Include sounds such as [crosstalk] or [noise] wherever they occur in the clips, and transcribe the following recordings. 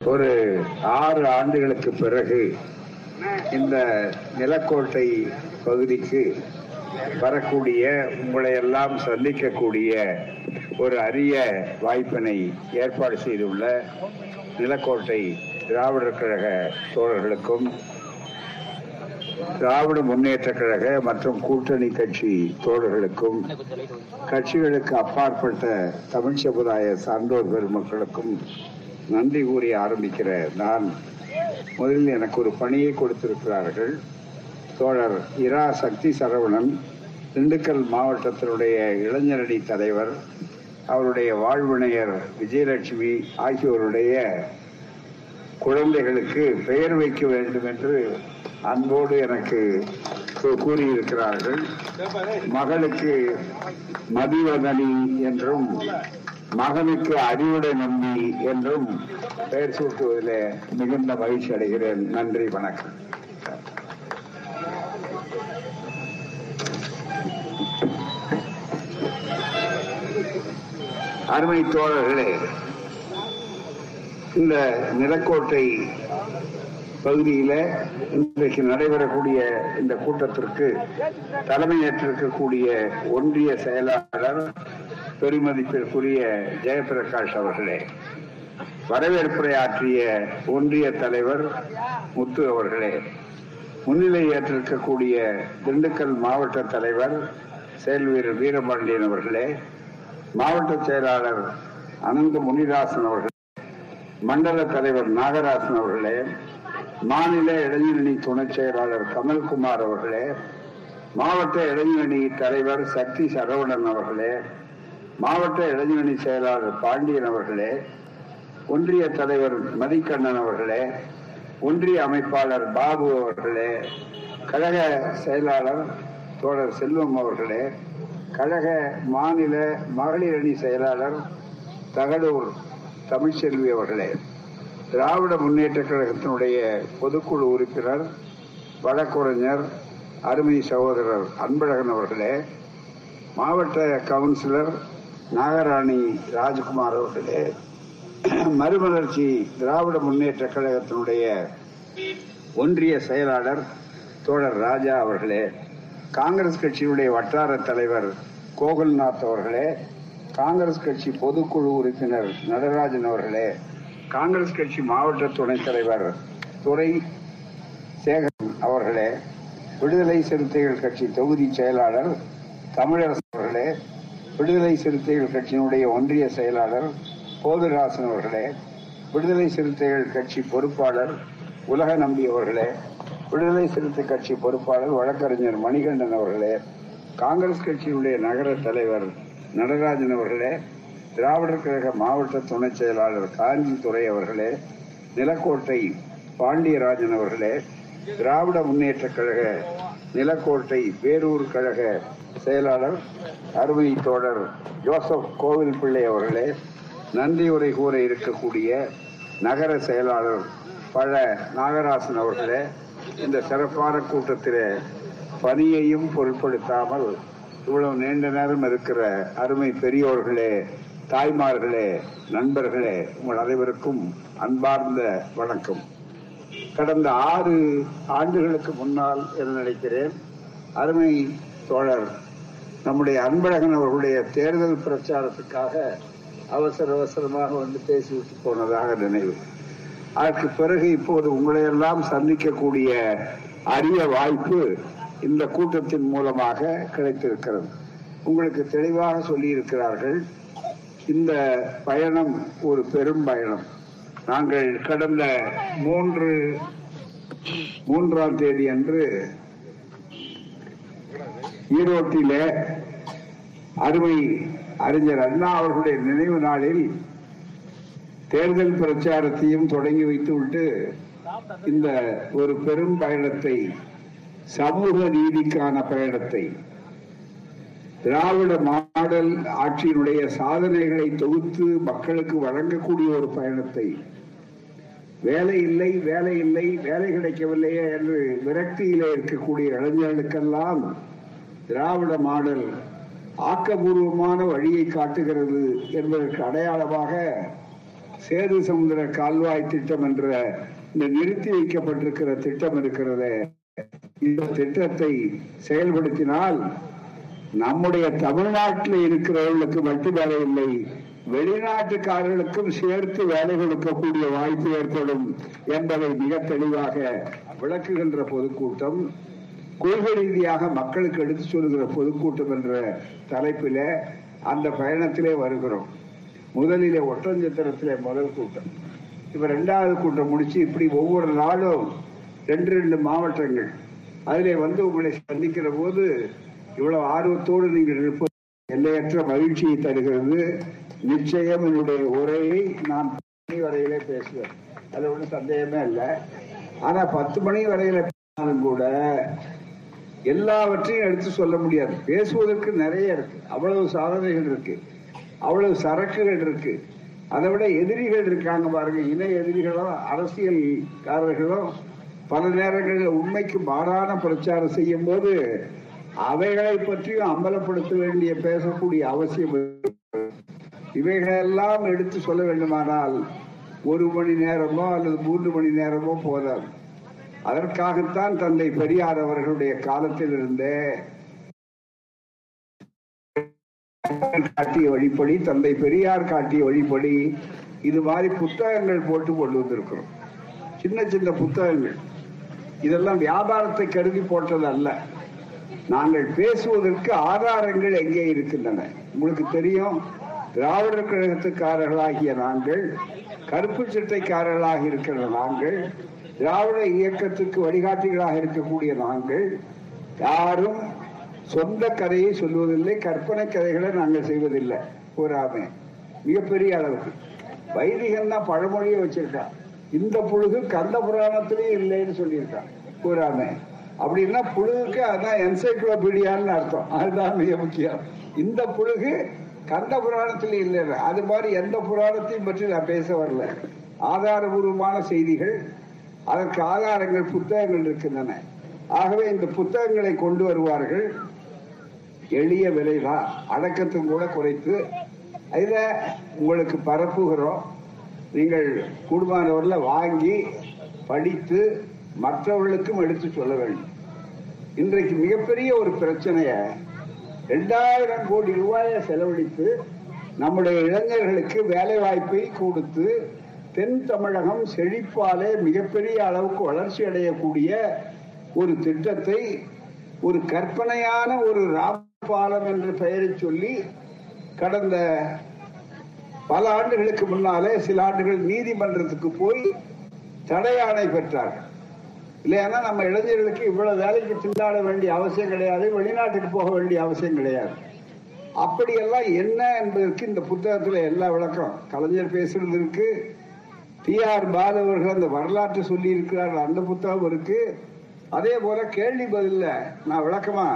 ஒரு ஆறு ஆண்டுகளுக்கு பிறகு இந்த நிலக்கோட்டை பகுதிக்கு வரக்கூடிய உங்களை எல்லாம் சந்திக்கக்கூடிய ஒரு அரிய வாய்ப்பினை ஏற்பாடு செய்துள்ள நிலக்கோட்டை திராவிடர் கழக தோழர்களுக்கும் திராவிட முன்னேற்ற கழக மற்றும் கூட்டணி கட்சி தோழர்களுக்கும் கட்சிகளுக்கு அப்பாற்பட்ட தமிழ் சமுதாய சான்றோர் பெருமக்களுக்கும் நன்றி கூறி ஆரம்பிக்கிற நான் முதலில் எனக்கு ஒரு பணியை கொடுத்திருக்கிறார்கள். தோழர் இரா சக்தி சரவணன் திண்டுக்கல் மாவட்டத்தினுடைய இளைஞரணி தலைவர் அவருடைய வாழ்வினையர் விஜயலட்சுமி ஆகியோருடைய குழந்தைகளுக்கு பெயர் வைக்க வேண்டும் என்று அன்போடு எனக்கு கூறியிருக்கிறார்கள். மகளுக்கு மதிவதனி என்றும் மகனுக்கு அறிவுடை நம்பி என்றும் பெயர் சூட்டுவதிலே மிகுந்த மகிழ்ச்சி அடைகிறேன். நன்றி வணக்கம். அருமை தோழர்களே இந்த நிலக்கோட்டை பகுதியில இன்றைக்கு நடைபெறக்கூடிய இந்த கூட்டத்திற்கு தலைமையேற்றிருக்கக்கூடிய ஒன்றிய செயலாளர் பெருமதிப்பிற்குரிய ஜெயபிரகாஷ் அவர்களே. வரவேற்புரை ஆற்றிய ஒன்றிய தலைவர் முத்து அவர்களே. முன்னிலை ஏற்றிருக்கக்கூடிய திண்டுக்கல் மாவட்ட தலைவர் செயல்வீரர் வீரபாண்டியன் அவர்களே. மாவட்ட செயலாளர் அனந்த முனிதாசன் அவர்களே. மண்டல தலைவர் நாகராசன் அவர்களே. மாநில இளைஞரணி துணைச் செயலாளர் கமல்குமார் அவர்களே மாவட்ட இளைஞரணி தலைவர் சக்தி சரவணன் அவர்களே மாவட்ட இளைஞரணி செயலாளர் பாண்டியன் அவர்களே ஒன்றிய தலைவர் மதிக்கண்ணன் அவர்களே ஒன்றிய அமைப்பாளர் பாபு அவர்களே கழக செயலாளர் தோழர் செல்வம் அவர்களே கழக மாநில மகளிரணி செயலாளர் தகடூர் தமிழ்ச்செல்வி அவர்களே. திராவிட முன்னேற்ற கழகத்தினுடைய பொதுக்குழு உறுப்பினர் வழக்குரைஞர் அருமை சகோதரர் அன்பழகன் அவர்களே மாவட்ட கவுன்சிலர் நாகராணி ராஜ்குமார் அவர்களே மறுமலர்ச்சி திராவிட முன்னேற்ற கழகத்தினுடைய ஒன்றிய செயலாளர் தோழர் ராஜா அவர்களே காங்கிரஸ் கட்சியுடைய வட்டார தலைவர் கோகுல்நாத் அவர்களே காங்கிரஸ் கட்சி பொதுக்குழு உறுப்பினர் நடராஜன் அவர்களே காங்கிரஸ் கட்சி மாவட்ட துணைத் தலைவர் துரை சேகரன் அவர்களே விடுதலை சிறுத்தைகள் கட்சி தொகுதி செயலாளர் தமிழரசு அவர்களே விடுதலை சிறுத்தைகள் கட்சியினுடைய ஒன்றிய செயலாளர் போதுராசன் அவர்களே விடுதலை சிறுத்தைகள் கட்சி பொறுப்பாளர் உலக நம்பி அவர்களே விடுதலை சிறுத்தை கட்சி பொறுப்பாளர் வழக்கறிஞர் மணிகண்டன் அவர்களே காங்கிரஸ் கட்சியினுடைய நகர தலைவர் நடராஜன் அவர்களே திராவிடர் கழக மாவட்ட துணைச் செயலாளர் காஞ்சித்துறை அவர்களே நிலக்கோட்டை பாண்டியராஜன் அவர்களே திராவிட முன்னேற்ற கழக நிலக்கோட்டை பேரூர் கழக செயலாளர் அருமை தோழர் ஜோசப் கோவில் பிள்ளை அவர்களே நன்றி உரை கூற இருக்கக்கூடிய நகர செயலாளர் பழ நாகராசன் அவர்களே இந்த சிறப்பான கூட்டத்தில் பணியையும் பொருட்படுத்தாமல் இவ்வளவு நீண்ட நேரம் இருக்கிற அருமை பெரியோர்களே தாய்மார்களே நண்பர்களே உங்கள் அனைவருக்கும் அன்பார்ந்த வணக்கம். கடந்த ஆறு ஆண்டுகளுக்கு முன்னால் என நினைக்கிறேன்? அருமை தோழர் நம்முடைய அன்பழகன் அவர்களுடைய தேர்தல் பிரச்சாரத்துக்காக அவசர அவசரமாக வந்து பேசிவிட்டு போனதாக நினைவு. அதற்கு பிறகு இப்போது உங்களையெல்லாம் சந்திக்கக்கூடிய அரிய வாய்ப்பு இந்த கூட்டத்தின் மூலமாக கிடைத்திருக்கிறது. உங்களுக்கு தெளிவாக சொல்லியிருக்கிறார்கள் இந்த பயணம் ஒரு பெரும் பயணம். நாங்கள் கடந்த மூன்று மூன்றாம் தேதி அன்று ஈரோட்டில அருமை அறிஞர் அண்ணா அவர்களுடைய நினைவு நாளில் தேர்தல் பிரச்சாரத்தையும் தொடங்கி வைத்துவிட்டு இந்த ஒரு பெரும் பயணத்தை சமூக நீதிக்கான பயணத்தை திராவிட மாடல் ஆட்சியினுடைய சாதனைகளை தொகுத்து மக்களுக்கு வழங்கக்கூடிய ஒரு பயணத்தை. வேலை இல்லை வேலை இல்லை வேலை கிடைக்கவில்லையே என்று விரக்தியிலே இருக்கக்கூடிய இளைஞர்களுக்கெல்லாம் திராவிட மாடல் ஆக்கபூர்வமான வழியை காட்டுகிறது என்பதற்கு அடையாளமாக சேது சமுதிர கால்வாய் திட்டம் என்ற இந்த நிறுத்தி வைக்கப்பட்டிருக்கிற திட்டம் இருக்கிறது. இந்த திட்டத்தை செயல்படுத்தினால் நம்முடைய தமிழ்நாட்டில் இருக்கிறவர்களுக்கு மட்டும் வேலை இல்லை வெளிநாட்டுக்காரர்களுக்கும் சேர்த்து வேலை கொடுக்கக்கூடிய வாய்ப்பு ஏற்படும் என்பதை மிக தெளிவாக விளக்குகின்ற பொதுக்கூட்டம் கொள்கை ரீதியாக மக்களுக்கு எடுத்து சொல்கிற பொதுக்கூட்டம் என்ற தலைப்பில் அந்த பயணத்திலே வருகிறோம். முதலிலே ஒற்றஞ்சத்திரத்திலே முதல் கூட்டம். இப்ப ரெண்டாவது கூட்டம் முடிச்சு இப்படி ஒவ்வொரு நாளும் ரெண்டு ரெண்டு மாவட்டங்கள். அதிலே வந்து உங்களை சந்திக்கிற போது இவ்வளவு ஆர்வத்தோடு நீங்கள் இருப்பது எல்லையற்ற மகிழ்ச்சியை தருகிறது. நிச்சயம் என்னுடைய உரையை நான் மணி வரையிலே பேசுவேன். அது ஒன்றும் சந்தேகமே இல்லை. ஆனா பத்து மணி வரையில பேசினாலும் கூட எல்லாவற்றையும் எடுத்து சொல்ல முடியாது. பேசுவதற்கு நிறைய இருக்கு. அவ்வளவு சாதனைகள் இருக்கு. அவ்வளவு சரக்குகள் இருக்கு. அதை விட எதிரிகள் இருக்காங்க பாருங்க. இணை எதிரிகளும் அரசியல்காரர்களும் பல நேரங்களில் உண்மைக்கு மாறான பிரச்சாரம் செய்யும் போது அவைகளை பற்றியும் அம்பலப்படுத்த வேண்டிய பேசக்கூடிய அவசியம் இவைகளெல்லாம் எடுத்து சொல்ல வேண்டுமானால் ஒரு மணி நேரமோ அல்லது மூன்று மணி நேரமோ போதாது. அதற்காகத்தான் தந்தை பெரியார் அவர்களுடைய காலத்தில் இருந்தே காட்டிய வழிப்படி தந்தை பெரியார் காட்டிய வழிப்படி இது மாதிரி புத்தகங்கள் போட்டு கொண்டு வந்திருக்கிறோம். சின்ன சின்ன புத்தகங்கள். இதெல்லாம் வியாபாரத்தை கருதி போட்டது அல்ல. நாங்கள் பேசுவதற்கு ஆதாரங்கள் எங்கே இருக்கின்றன? உங்களுக்கு தெரியும் திராவிடர் கழகத்துக்காரர்களாகிய நாங்கள் கருப்பு சட்டைக்காரர்களாக இருக்கிற நாங்கள் திராவிட இயக்கத்துக்கு வழிகாட்டிகளாக இருக்கக்கூடிய நாங்கள் யாரும் சொந்த கதையை சொல்வதில்லை கற்பனை கதைகளை நாங்கள் செய்வதில்லை. கூறாமே மிகப்பெரிய அளவுக்கு. வைதிகன் தான் பழமொழியை வச்சிருக்கான். இந்த பொழுது கந்த புராணத்திலேயே இல்லைன்னு சொல்லியிருக்கான். கூறாமே அப்படின்னா புழுகுக்கு அதான் என்சைக்ளோபீடியான்னு அர்த்தம். அதுதான் மிக முக்கியம். இந்த புழுகு கந்த புராணத்தில் இல்லை. அது மாதிரி எந்த புராணத்தையும் பற்றி நான் பேச வரல. ஆதாரபூர்வமான செய்திகள் அதற்கு ஆதாரங்கள் புத்தகங்கள் இருக்கின்றன. ஆகவே இந்த புத்தகங்களை கொண்டு வருவார்கள். எளிய விலைதான் அடக்கத்தும் கூட குறைத்து இதை உங்களுக்கு பரப்புகிறோம். நீங்கள் கூடுமானவரில் வாங்கி படித்து மற்றவர்களுக்கும் எடுத்து சொல்ல வேண்டும். இன்றைக்கு மிகப்பெரிய ஒரு பிரச்சனைய ரெண்டாயிரம் கோடி ரூபாயை செலவழித்து நம்முடைய இளைஞர்களுக்கு வேலை வாய்ப்பை கொடுத்து தென் தமிழகம் செழிப்பாலே மிகப்பெரிய அளவுக்கு வளர்ச்சி அடையக்கூடிய ஒரு திட்டத்தை ஒரு கற்பனையான ஒரு ராப்பாலம் என்ற பெயரை சொல்லி கடந்த பல ஆண்டுகளுக்கு முன்னாலே சில ஆண்டுகள் நீதிமன்றத்துக்கு போய் தடையாணை பெற்றார்கள். இல்லையானா நம்ம இளைஞர்களுக்கு இவ்வளவு வேலைக்கு திண்டாட வேண்டிய அவசியம் கிடையாது வெளிநாட்டுக்கு போக வேண்டிய அவசியம் கிடையாது. அப்படியெல்லாம் என்ன என்பதற்கு இந்த புத்தகத்துல எல்லா விளக்கம். கலைஞர் பேசுறது இருக்கு. டி ஆர் பாலவர்கள் அந்த வரலாற்று சொல்லி இருக்கிறார் அந்த புத்தகம் இருக்கு. அதே போல கேள்வி பதில நான் விளக்கமா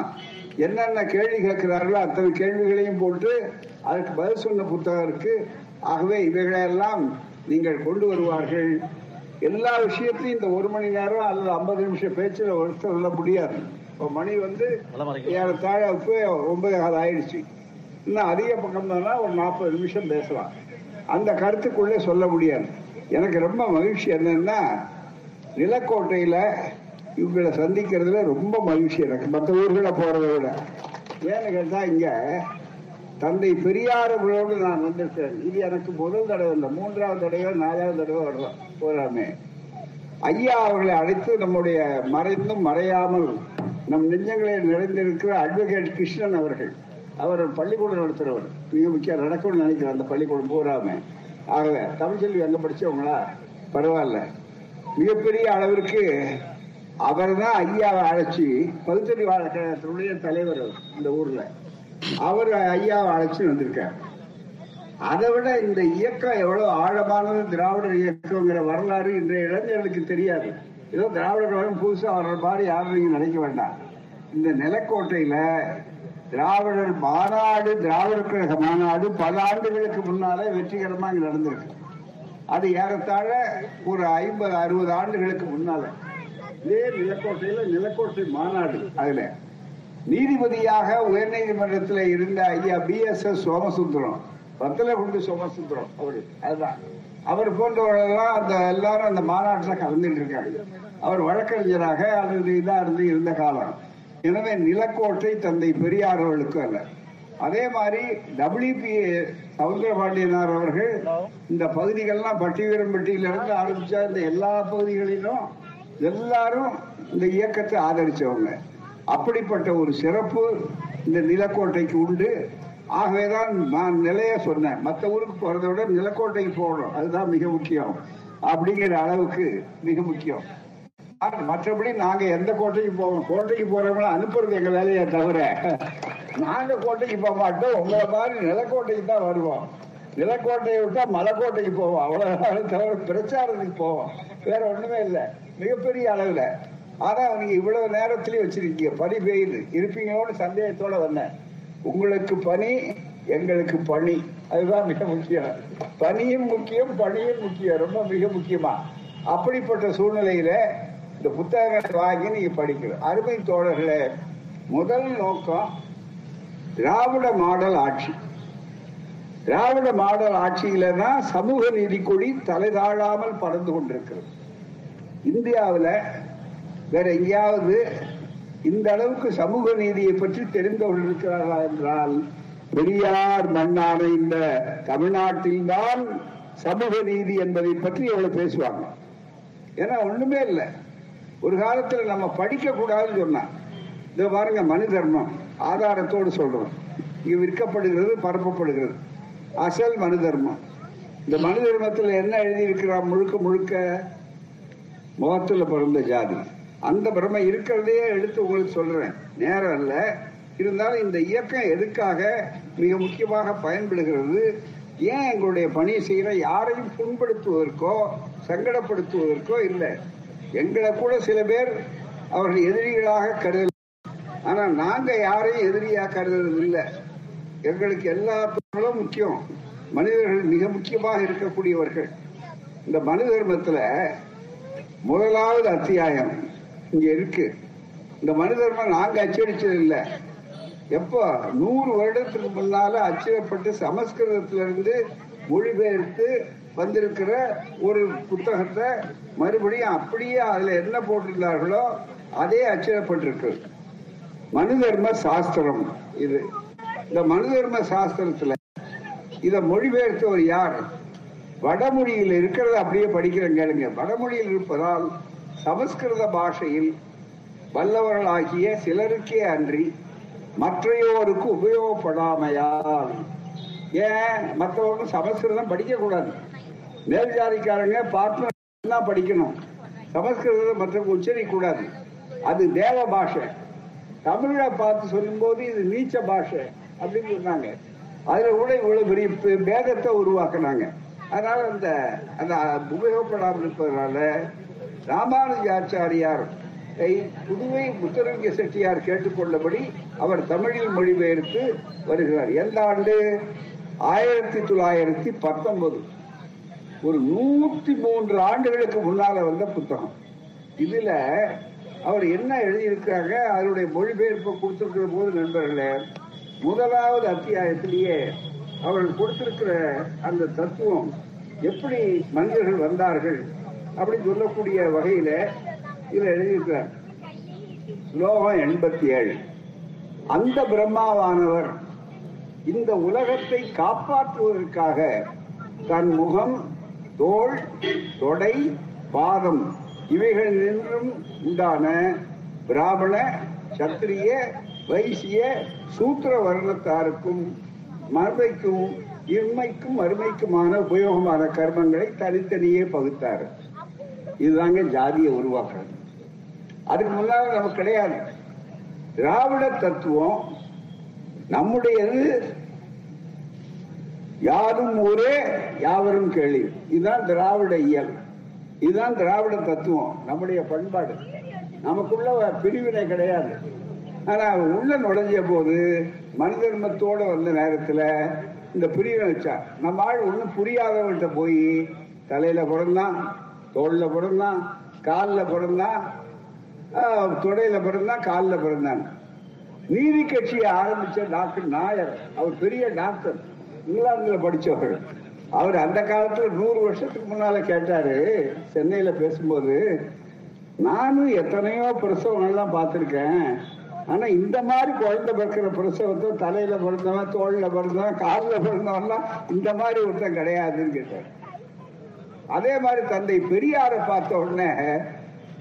என்னென்ன கேள்வி கேட்கிறார்களோ அத்தனை கேள்விகளையும் போட்டு அதுக்கு பதில் சொன்ன புத்தகம் இருக்கு. ஆகவே இவைகளெல்லாம் நீங்கள் கொண்டு வருவார்கள். எல்லா விஷயத்தையும் இந்த ஒரு மணி நேரம் அல்லது ஐம்பது நிமிஷம் பேச்சில் ஒருத்தர் சொல்ல முடியாது. இப்போ மணி வந்து ஏறத்தாழ ஒன்பது காலம் ஆயிடுச்சு. இன்னும் அதிக பக்கம் தானா ஒரு நாற்பது நிமிஷம் பேசலாம். அந்த கருத்துக்குள்ளே சொல்ல முடியாது. எனக்கு ரொம்ப மகிழ்ச்சி என்னன்னா நிலக்கோட்டையில இவங்களை சந்திக்கிறதுல ரொம்ப மகிழ்ச்சி எனக்கு. மற்ற ஊர்களை போறதை விட. ஏன்னு கேட்டா இங்க தந்தை பெரியாரோடு நான் வந்திருக்கிறேன். இது எனக்கு முதல் தடவை இல்லை. மூன்றாவது தடவை நாலாவது தடவை வர்றோம் போறாமே. ஐயா அவர்களை அழைத்து நம்முடைய மறைந்தும் மறையாமல் நம் நெஞ்சங்களில் நிறைந்திருக்கிற அட்வொகேட் கிருஷ்ணன் அவர்கள் அவர் பள்ளிக்கூடம் நடத்துறவர். மிக முக்கியம் நடக்கும்னு நினைக்கிறேன் அந்த பள்ளிக்கூடம் போறாம. ஆகவே தமிழ்ச்செல்வி அங்க படிச்சவங்களா? பரவாயில்ல. மிகப்பெரிய அளவிற்கு அவர் தான் ஐயாவை அழைச்சி பகுத்தறிவாளர் கழகத்தினுடைய தலைவர் இந்த ஊர்ல. அவர் ஐயாவை அழைச்சி வந்திருக்கார். அதை விட இந்த இயக்கம் எவ்வளவு ஆழமானது திராவிடர் இயக்கங்கிற வரலாறு இன்றைய இளைஞர்களுக்கு தெரியாது. ஏதோ திராவிடர் கழகம் புதுசா வர்ற மாதிரி யாரும் நீங்க நினைக்க வேண்டாம். இந்த நிலக்கோட்டையில திராவிடர் மாநாடு திராவிடர் கழக மாநாடு பல ஆண்டுகளுக்கு முன்னாலே வெற்றிகரமா இங்க நடந்திருக்கு. அது ஏறத்தாழ ஒரு ஐம்பது அறுபது ஆண்டுகளுக்கு முன்னால. இதே நிலக்கோட்டையில நிலக்கோட்டை மாநாடு அதுல. நீதிபதியாக உயர்நீதிமன்றத்தில் இருந்த ஐயா P S S Somasundaram Batlagundu Somasundaram அவரு அதுதான். அவர் போன்றவர்களெல்லாம் அந்த எல்லாரும் அந்த மாநாட்டில் கலந்துட்டு இருக்காங்க அவர் வழக்கறிஞராக அல்லது இதா இருந்து இருந்த காலம். எனவே நிலக்கோட்டை தந்தை பெரியார் அவர்களுக்கும் அல்ல. அதே மாதிரி டபிள்யூபி சவுந்தரபாண்டியனார் அவர்கள் இந்த பகுதிகள்லாம் பட்டிவீரம்பட்டியில இருந்து ஆரம்பிச்சா இந்த எல்லா பகுதிகளிலும் எல்லாரும் இந்த இயக்கத்தை ஆதரிச்சவங்க. அப்படிப்பட்ட ஒரு சிறப்பு இந்த நிலக்கோட்டைக்கு உண்டு. ஆகவேதான் நான் நிலைய சொன்னேன். மற்ற ஊருக்கு போறதை விட நிலக்கோட்டைக்கு போகணும். அதுதான் மிக முக்கியம். அப்படிங்கிற அளவுக்கு மிக முக்கியம். மற்றபடி நாங்க எந்த கோட்டைக்கு போவோம்? கோட்டைக்கு போறவங்கள அனுப்புறது எங்க வேலையை தவிர நாங்க கோட்டைக்கு போக மாட்டோம். உங்களை மாதிரி நிலக்கோட்டைக்கு தான் வருவோம். நிலக்கோட்டையை விட்டா மலைக்கோட்டைக்கு போவோம். அவ்வளவு தவிர பிரச்சாரத்துக்கு போவோம். வேற ஒண்ணுமே இல்லை. மிகப்பெரிய அளவுல. ஆனா நீங்க இவ்வளவு நேரத்திலயும் வச்சிருக்கீங்க. பனி பெய்யுது. இருப்பீங்களோன்னு சந்தேகத்தோட வந்தேன். உங்களுக்கு பணி எங்களுக்கு பணி. அதுதான் மிக முக்கியம். பனியும் முக்கியம் பணியும் முக்கியம். ரொம்ப மிக முக்கியமா. அப்படிப்பட்ட சூழ்நிலையில இந்த புத்தகங்களை வாங்கி நீங்க படிக்கணும். அருமை தோழர்களே முதல் நோக்கம் திராவிட மாடல் ஆட்சி. திராவிட மாடல் ஆட்சியில தான் சமூக நீதி கொடி தலை தாழாமல் பறந்து கொண்டிருக்கிறது. இந்தியாவில் வேற எங்கேயாவது இந்த அளவுக்கு சமூக நீதியை பற்றி தெரிந்தவர்கள் இருக்கிறாரா என்றால் பெரியார் மண்ணான இந்த தமிழ்நாட்டில்தான் சமூக நீதி என்பதை பற்றி எவ்வளவு பேசுவாங்க. ஏன்னா ஒண்ணுமே இல்லை. ஒரு காலத்துல நம்ம படிக்க கூடாதுன்னு சொன்னா இதை பாருங்க மனு தர்மம் ஆதாரத்தோடு சொல்றோம். இங்க விற்கப்படுகிறது பரப்பப்படுகிறது. அசல் மனு தர்மம் இந்த மனு தர்மத்தில் என்ன எழுதியிருக்கிறார் முழுக்க முழுக்க? முகத்துல பிறந்த ஜாதி. அந்த பிரமை இருக்கிறதையே எடுத்து உங்களுக்கு சொல்றேன். நேரம் இல்லை. இருந்தாலும் இந்த இயக்கம் எதுக்காக மிக முக்கியமாக பயன்படுகிறது? ஏன் எங்களுடைய பணி செய்கிற யாரையும் புண்படுத்துவதற்கோ சங்கடப்படுத்துவதற்கோ இல்லை. எங்களை கூட சில பேர் அவர்கள் எதிரிகளாக கருதல. ஆனால் நாங்கள் யாரையும் எதிரியாக கருதுறது இல்லை. எங்களுக்கு எல்லா பொருளும் முக்கியம். மனிதர்கள் மிக முக்கியமாக இருக்கக்கூடியவர்கள். இந்த மனு தர்மத்தில் முதலாவது அத்தியாயம். இங்க இருக்கு. இந்த மனு தர்மம் நாங்க அச்சடிச்சது இல்ல எப்போ? நூறு வருடத்துக்கு முன்னால அச்சிடப்பட்டு சமஸ்கிருதத்திலிருந்து மொழிபெயர்த்து வந்திருக்கிற ஒரு புத்தகத்தை மறுபடியும் அப்படியே அதுல என்ன போட்டிருந்தார்களோ அதே அச்சிடப்பட்டிருக்கு மனு தர்ம சாஸ்திரம் இது. இந்த மனு தர்ம சாஸ்திரத்துல இத மொழிபெயர்த்தவர் யார்? வடமொழியில் இருக்கிறத அப்படியே படிக்கிறேன் கேளுங்க. வடமொழியில் இருப்பதால் சமஸ்கிருத பாஷையில் வல்லவர்களாகிய சிலருக்கே அன்றி மற்றையோருக்கு உபயோகப்படாமையால். ஏன்? மற்றவங்க சமஸ்கிருதம் படிக்க கூடாது மேல் ஜாதிக்காரங்க பார்த்து படிக்கணும். சமஸ்கிருதம் மற்றவங்க உச்சரிக்க கூடாது அது தேவ பாஷை. தமிழை பார்த்து சொல்லும்போது இது நீச்ச பாஷை அப்படின்னு சொன்னாங்க. அதுல கூட இவ்வளவு பெரிய பேதத்தை உருவாக்குனாங்க. அதனால அந்த அந்த உபயோகப்படாமல் இருப்பதனால ராமானுஜாச்சாரியார் புதுவை முத்தரங்க செட்டியார் கேட்டுக்கொண்டபடி அவர் தமிழில் மொழிபெயர்த்து வருகிறார். எந்த ஆண்டு? ஆயிரத்தி தொள்ளாயிரத்தி பத்தொன்பது. ஒரு நூத்தி மூன்று ஆண்டுகளுக்கு முன்னால வந்த புத்தகம். இதுல அவர் என்ன எழுதியிருக்காங்க அதனுடைய மொழிபெயர்ப்பு கொடுத்திருக்கிற போது நண்பர்களே முதலாவது அத்தியாயத்திலேயே அவர்கள் கொடுத்திருக்கிற அந்த தத்துவம் எப்படி மனிதர்கள் வந்தார்கள்? அப்படின்னு சொல்லக்கூடிய வகையில இதுல எழுதியிருக்கிறார். ஸ்லோகம் எண்பத்தி ஏழு அந்த பிரம்மாவானவர் இந்த உலகத்தை காப்பாற்றுவதற்காக தன் முகம் தோள் தொடை பாதம் இவைகள் நின்றும் உண்டான பிராமண சத்திரிய வைசிய சூத்திர வர்ணத்தாருக்கும் மறுமைக்கும் இன்மைக்கும் மறுமைக்குமான உபயோகமான கர்மங்களை தனித்தனியே பகுத்தார். இதுதாங்க ஜாதியை உருவாக்குறது. அதுக்கு முன்னால நமக்கு கிடையாது. திராவிட தத்துவம் நம்முடையது. யாரும் ஊரே யாவரும் கேள்வி இதுதான் திராவிட இயல். இதுதான் திராவிட தத்துவம். நம்முடைய பண்பாடு. நமக்குள்ள ஒரு பிரிவினை கிடையாது. ஆனா உள்ள நுழைஞ்ச போது மனிதர்மத்தோட வந்த நேரத்துல இந்த பிரிவினை வச்சா நம்ம ஆள் ஒண்ணும் புரியாதவன்கிட்ட போய் தலையில பிறந்தான் தோல்ல பிறந்தான் காலில் பிறந்தான் தொடையில பிறந்தான் காலில் பிறந்தான் நீதி கட்சியை ஆரம்பிச்ச டாக்டர் நாயர் அவர் பெரிய டாக்டர் இங்கிலாந்துல படிச்சவர் அவர் அந்த காலத்துல நூறு வருஷத்துக்கு முன்னால கேட்டாரு சென்னையில பேசும்போது நானும் எத்தனையோ பிரசவங்கள்லாம் பார்த்திருக்கேன். ஆனா இந்த மாதிரி குழந்தை பிறக்கிற பிரசவத்தை தலையில பிறந்தவன் தோல்ல பிறந்தவன் காலில் பிறந்தவன்லாம் இந்த மாதிரி ஒருத்தன் கிடையாதுன்னு கேட்டார். அதே மாதிரி தந்தை பெரியாரை பார்த்த உடனே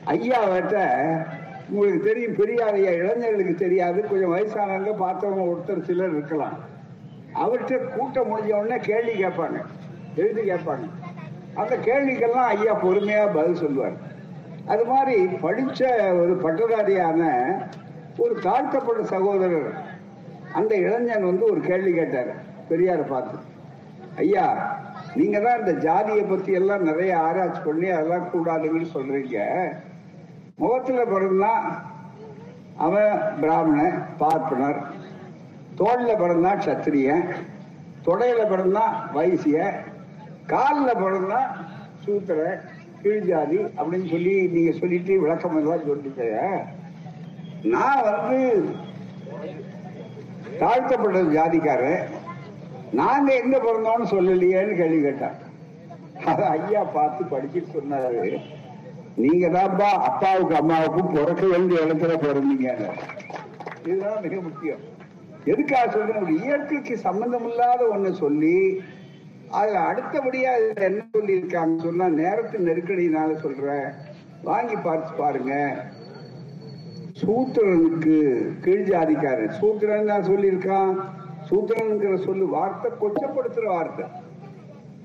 ஐயாவட்ட உங்களுக்கு தெரியும் பெரியார் ஐயா இளைஞர்களுக்கு தெரியாது. கொஞ்சம் வயசானவங்க பார்த்தவங்க ஒருத்தர் சிலர் இருக்கலாம். அவர்கிட்ட கூட்டம் முடிஞ்ச உடனே கேள்வி கேட்பாங்க. எழுதி கேட்பாங்க. அந்த கேள்விக்கெல்லாம் ஐயா பொறுமையா பதில் சொல்லுவார். அது மாதிரி படித்த ஒரு பட்டதாரியான ஒரு தாழ்த்தப்பட்ட சகோதரர் அந்த இளைஞன் வந்து ஒரு கேள்வி கேட்டார் பெரியாரை பார்த்து. ஐயா நீங்க தான் இந்த ஜாதியை பத்தி எல்லாம் நிறைய ஆராய்ச்சி பண்ணி அதெல்லாம் கூடாதுன்னு சொல்றீங்க. முகத்துல பிறந்தா அவன் பிராமணன் பார்ப்பனர். தோல்ல பிறந்தா சத்திரியன். தொடையில பிறந்தா வைசிய காலில் பிறந்தா சூத்திர கீழ்ஜாதி அப்படின்னு சொல்லி நீங்க சொல்லிட்டு விளக்கம் எல்லாம் சொல்லிட்டு நான் வந்து தாழ்த்தப்பட்ட ஜாதிக்காரன். நாங்க எங்க பிறந்தோம்னு சொல்லலையேன்னு கேள்வி கேட்டான் அது ஐயா பார்த்து படிச்சுட்டு சொன்னாரு. நீங்க தான்ப்பா அப்பாவுக்கு அம்மாவுக்கும் பிறக்க வேண்டிய இடத்துல பிறந்தீங்க இதுதான் மிக முக்கியம். எதுக்காக சொல்றேன்? ஒரு இயற்கைக்கு சம்பந்தம் இல்லாத ஒண்ணு சொல்லி அதுல அடுத்தபடியா இதுல என்ன சொல்லி இருக்காங்க சொன்னா நேரத்து நெருக்கடினால சொல்றேன். வாங்கி பார்த்து பாருங்க. சூத்திரனுக்கு கீழ் ஜாதிக்காரன் சூத்திரன் தான் சொல்லியிருக்கான். சூத்திரனுங்கிற சொல்லு வார்த்தை கொச்சப்படுத்துற வார்த்தை.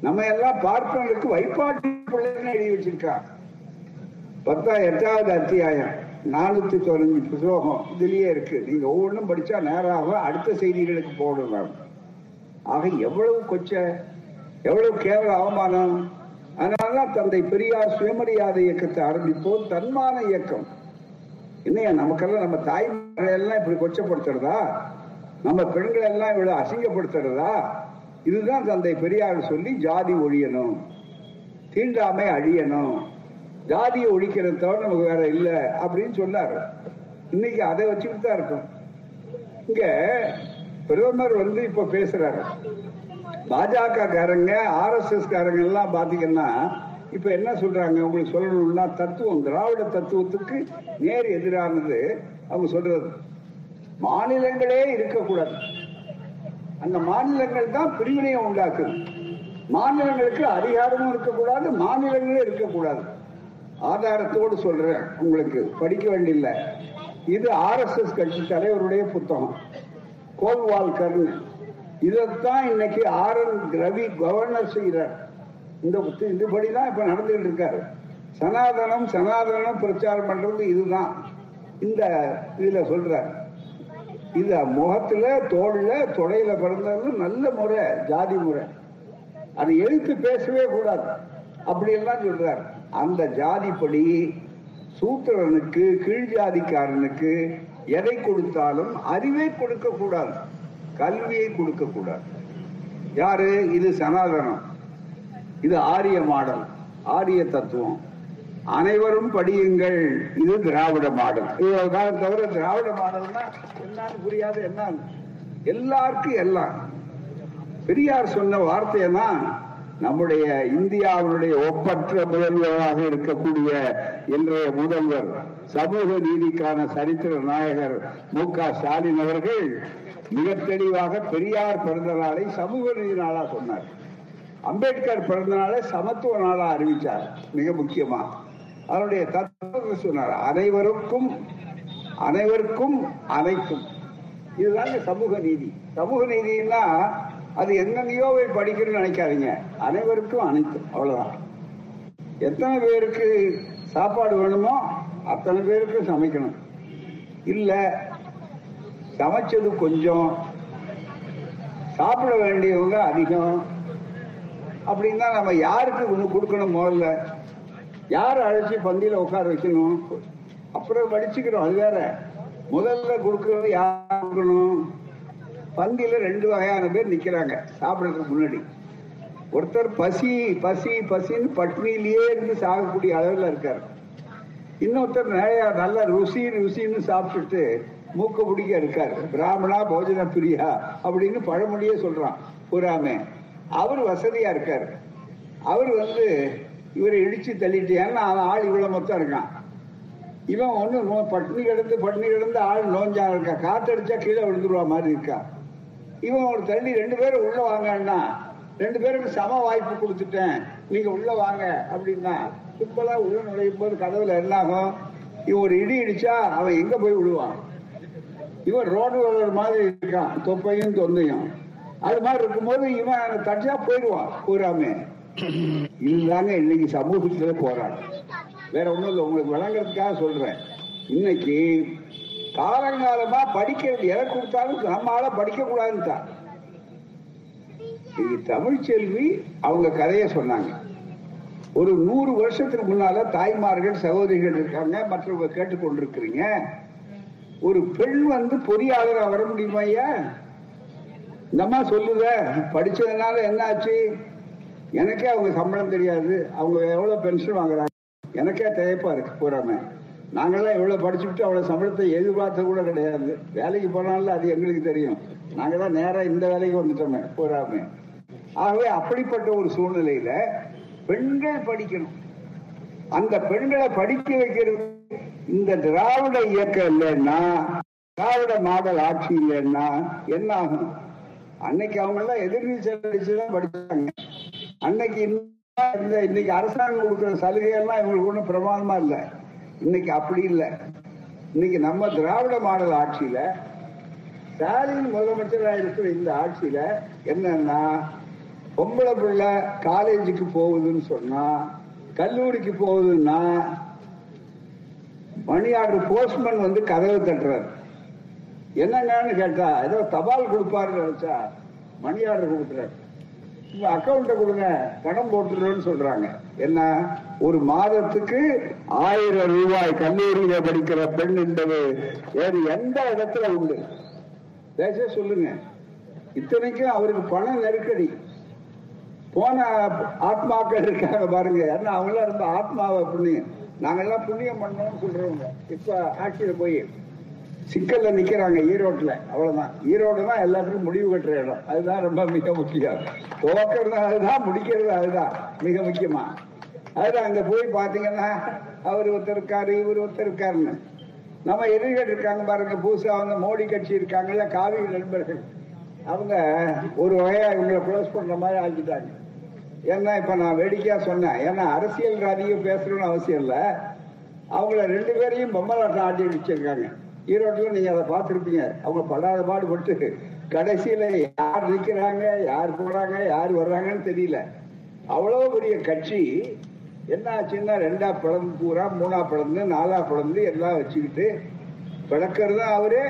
நம்ம எல்லாம் பார்ப்பவர்களுக்கு வைப்பாட்டு பிள்ளைன்னு எழுதி வச்சிருக்கான் பத்தா எட்டாவது அத்தியாயம் நானூத்தி தொண்ணூத்தி புத்தகம் இதுலயே இருக்கு. நீங்க ஒவ்வொன்றும் படிச்சா நேராக அடுத்த செய்திகளுக்கு போடணும் ஆக எவ்வளவு கொச்ச எவ்வளவு கேவல அவமானம். அதனாலதான் தந்தை பெரியார் சுயமரியாதை இயக்கத்தை ஆரம்பிப்போம். தன்மான இயக்கம். என்னையா நமக்கெல்லாம் நம்ம தாய்மார்களை எல்லாம் இப்படி கொச்சப்படுத்துறதா? நம்ம பெண்களை எல்லாம் இவ்வளவு அசிங்கப்படுத்துறதா? இதுதான் தந்தை பெரியார் சொல்லி ஜாதி ஒழியணும். தீண்டாமை அழியணும். ஜாதியை ஒழிக்கிறது தவிர நமக்கு வேற இல்லை அப்படின்னு சொன்னாரு. இன்னைக்கு அதை வச்சுக்கிட்டு தான் இருக்கும். இங்க பிரதமர் வந்து இப்ப பேசுறாரு. பாஜக காரங்க ஆர் எஸ் எஸ் காரங்க எல்லாம் பாத்தீங்கன்னா இப்ப என்ன சொல்றாங்க? உங்களுக்கு சொல்லணும்னா தத்துவம் திராவிட தத்துவத்துக்கு நேர் எதிரானது. அவங்க சொல்றது மாநிலங்களே இருக்கக்கூடாது. அந்த மாநிலங்கள் தான் பிரிவினையை உண்டாக்குது. மாநிலங்களுக்கு அதிகாரமும் இருக்கக்கூடாது மாநிலங்களும் இருக்கக்கூடாது. ஆதாரத்தோடு சொல்றேன் உங்களுக்கு படிக்க வேண்டியில்லை இது ஆர் எஸ் எஸ் கட்சி தலைவருடைய புத்தகம் கோல்வால்கர் இதைத்தான் இன்னைக்கு ஆர் என் ரவி கவர்னர் செய்கிறார் இந்த இதுபடி தான் இப்ப நடந்துகிட்டு இருக்காரு. சனாதனம் சனாதனம் பிரச்சாரம் பண்றது இதுதான். இந்த இதுல சொல்றாரு. இது முகத்துல தோல்ல தொடையில பிறந்தது நல்ல முறை ஜாதி முறை. அதை எழுத்து பேசவே கூடாது. அப்படி எல்லாம் சொல்றார். அந்த ஜாதிப்படி சூத்திரனுக்கு கீழ் ஜாதிக்காரனுக்கு எதை கொடுத்தாலும் அறிவை கொடுக்க கூடாது. கல்வியை கொடுக்க கூடாது. யாரு? இது சனாதனம். இது ஆரிய மாடல் ஆரிய தத்துவம். அனைவரும் படியுங்கள். இது திராவிட மாடல். இவ்வளவுதான் தவிர திராவிட மாடல்னா என்னன்னு புரியாது என்ன? எல்லாருக்கும் எல்லாம். பெரியார் சொன்ன வார்த்தையனா நம்முடைய இந்தியாவினுடைய ஒப்பற்ற முதல்வராக இருக்கக்கூடிய இன்றைய முதல்வர் சமூக நீதிக்கான சரித்திர நாயகர் மு க ஸ்டாலின் அவர்கள் மிக தெளிவாக பெரியார் பிறந்த நாளை சமூக நீதி நாளா சொன்னார். அம்பேத்கர் பிறந்த நாளை சமத்துவ நாளா அறிவிச்சார் மிக முக்கியமா. அவருடைய தத்துவத்தை சொன்னார் அனைவருக்கும் அனைவருக்கும் அனைத்தும். இதுதாங்க சமூக நீதி. சமூக நீதினா அது எங்கெங்கயோ போய் படிக்கணும்னு நினைக்காதீங்க. அனைவருக்கும் அனைத்தும் அவ்வளவுதான். எத்தனை பேருக்கு சாப்பாடு வேணுமோ அத்தனை பேருக்கு சமைக்கணும். இல்ல சமைச்சது கொஞ்சம் சாப்பிட வேண்டியவங்க அதிகம். அப்படின்னா நம்ம யாருக்கு ஒண்ணு கொடுக்கணும் முதல்ல யார் அழைச்சி பந்தியில உட்கார வைக்கணும்? அப்புறம் வடிச்சுக்கிறோம் அது வேற. முதல்ல கொடுக்கறது யார் கொடுக்கணும்? பந்தியில ரெண்டு வகையான பேர் நிக்கிறாங்க சாப்பிடறதுக்கு முன்னாடி. ஒருத்தர் பசி பசி பசின்னு பட்னியிலேயே இருந்து சாகக்கூடிய அளவில் இருக்காரு. இன்னொருத்தர் நிறைய நல்ல ருசி ருசின்னு சாப்பிட்டுட்டு மூக்க பிடிக்க இருக்காரு. பிராமணா போஜன பிரியா அப்படின்னு பழமொழியே சொல்றான் பூராமே. அவர் வசதியா இருக்காரு. அவர் வந்து இவரை இடிச்சு தள்ளிட்டு ஏன்னா அவன் ஆள் இவ்வளவு மொத்தம் இருக்கான். இவன் ஒண்ணு நோ- பட்டினி கிடந்து பட்டினி கிடந்து ஆள் நோஞ்சா இருக்கா? காத்தடிச்சா கீழே விழுந்துருவா மாதிரி இருக்கா? இவன் ஒரு தள்ளி ரெண்டு பேரும் உள்ள வாங்கன்னா ரெண்டு பேருக்கு சம வாய்ப்பு கொடுத்துட்டேன். நீங்க உள்ள வாங்க அப்படின்னா சிம்பிளா உள்ள நுழையும் போது கதவுல என்ன ஆகும் இவன் ஒரு இடி இடிச்சா அவன் எங்க போய் விழுவான்? இவன் ரோடு ரோலர் மாதிரி இருக்கான் தொப்பையும் தொந்தையும். அது மாதிரி இருக்கும்போது இவன் தச்சா போயிடுவான் பூராமே [clears throat] நீங்க இன்னைக்கு சமூகத்துல போராட்டம் வேற ஒண்ணும் இல்லை உங்களுக்கு விளங்குறதுக்காக சொல்றேன். இன்னைக்கு காலங்காலமா படிக்கிறது எதை கொடுத்தாலும் நம்மளால படிக்க கூடாதுன்னு தமிழ்ச்செல்வி அவங்க கதையை சொன்னாங்க. ஒரு நூறு வருஷத்துக்கு முன்னால தாய்மார்கள் சகோதரிகள் இருக்காங்க மற்றவங்க கேட்டுக்கொண்டிருக்கிறீங்க. ஒரு பெண் வந்து பொறியாளரா வர முடியுமா ஐயா? இந்த அம்மா சொல்லுத படிச்சதுனால என்ன ஆச்சு எனக்கே அவங்க சம்பளம் தெரியாது. அவங்க எவ்வளவு பென்ஷன் வாங்குறாங்க? எனக்கே தயப்பா இருக்கு பூராமே. நாங்கெல்லாம் எவ்வளவு படிச்சுட்டு அவ்வளவு சம்பளத்தை எதிர்பார்த்த கூட கிடையாது. வேலைக்கு போனாலும் அது எங்களுக்கு தெரியும். நாங்க தான் நேரா இந்த வேலைக்கு வந்துட்டோமே பூராமே. ஆகவே அப்படிப்பட்ட ஒரு சூழ்நிலையில பெண்கள் படிக்கணும். அந்த பெண்களை படிக்க வைக்கிறது இந்த திராவிட இயக்கம் இல்லைன்னா திராவிட மாடல் ஆட்சி இல்லைன்னா என்ன ஆகும்? அன்னைக்கு அவங்க எல்லாம் எதிர்நீச்சல் அடிச்சுதான் படிச்சாங்க. அன்னைக்கு இந்த இன்னைக்கு அரசாங்கம் கொடுக்குற சலுகை எல்லாம் இவங்களுக்கு ஒன்றும் பிரமாதமா இல்லை. இன்னைக்கு அப்படி இல்லை. இன்னைக்கு நம்ம திராவிட மாடல் ஆட்சியில ஸ்டாலின் முதலமைச்சராக இருக்கிற இந்த ஆட்சியில என்னன்னா பொம்பளை பிள்ளை காலேஜுக்கு போகுதுன்னு சொன்னா கல்லூரிக்கு போகுதுன்னா மணி ஆர்டர் போஸ்ட்மேன் வந்து கதவை தட்டுறாரு. என்னங்கன்னு கேட்டா ஏதோ தபால் கொடுப்பாருன்னு நினைச்சா மணி ஆர்டர் கொடுக்குறாரு. உங்க அக்கௌண்ட்டை கொடுங்க பணம் போட்டுருன்னு சொல்றாங்க. என்ன? ஒரு மாதத்துக்கு ஆயிரம் ரூபாய் கல்லூரியில படிக்கிற பெண் என்பது வேறு எந்த இடத்துல உண்டு? பேச சொல்லுங்க. இத்தனைக்கும் அவருக்கு பண நெருக்கடி. போன ஆத்மாக்கள் இருக்காங்க பாருங்க. ஏன்னா அவங்களாம் இருந்த ஆத்மாவை புண்ணியம். நாங்கெல்லாம் புண்ணியம் பண்ணோம்னு சொல்றவங்க. இப்ப ஆட்சியில போய் சிக்கல்ல நிக்கிறாங்க ஈரோட்டில். அவ்வளவுதான். ஈரோடு தான் எல்லாத்துக்கும் முடிவு கட்டுற இடம். அதுதான் ரொம்ப மிக முக்கியம். துவக்கிறது அதுதான் முடிக்கிறது அதுதான். மிக முக்கியமா. அதுதான் அங்க போய் பாத்தீங்கன்னா அவர் ஒருத்தர் இருக்காரு இவர் ஒருத்தர் இருக்காருன்னு. நம்ம எதிர்கள் இருக்காங்க பாருங்க. புதுசா அவங்க மோடி கட்சி இருக்காங்கல்ல காவிரி நண்பர்கள். அவங்க ஒரு வகையா இவங்களை க்ளோஸ் பண்ற மாதிரி ஆக்கிட்டாங்க. ஏன்னா இப்ப நான் வேடிக்கையா சொன்னேன். ஏன்னா அரசியல் அதிகம் பேசணும்னு அவசியம் இல்லை. அவங்கள ரெண்டு பேரையும் பொம்மலாட்டம் ஆட்டி வச்சிருக்காங்க ஈரோட்டில் நீங்க அதை பார்த்திருப்பீங்க. அவங்க படாத பாடுபட்டு கடைசியில யார் நிக்கிறாங்க யார் போறாங்க யார் வர்றாங்கன்னு தெரியல. அவ்வளவு பெரிய கட்சி என்ன ஆச்சுன்னா ரெண்டா பிளந்து பூரா மூணா பிளந்து நாலா பிளந்து எல்லாம் வச்சுக்கிட்டு பிளக்கிறது அவரே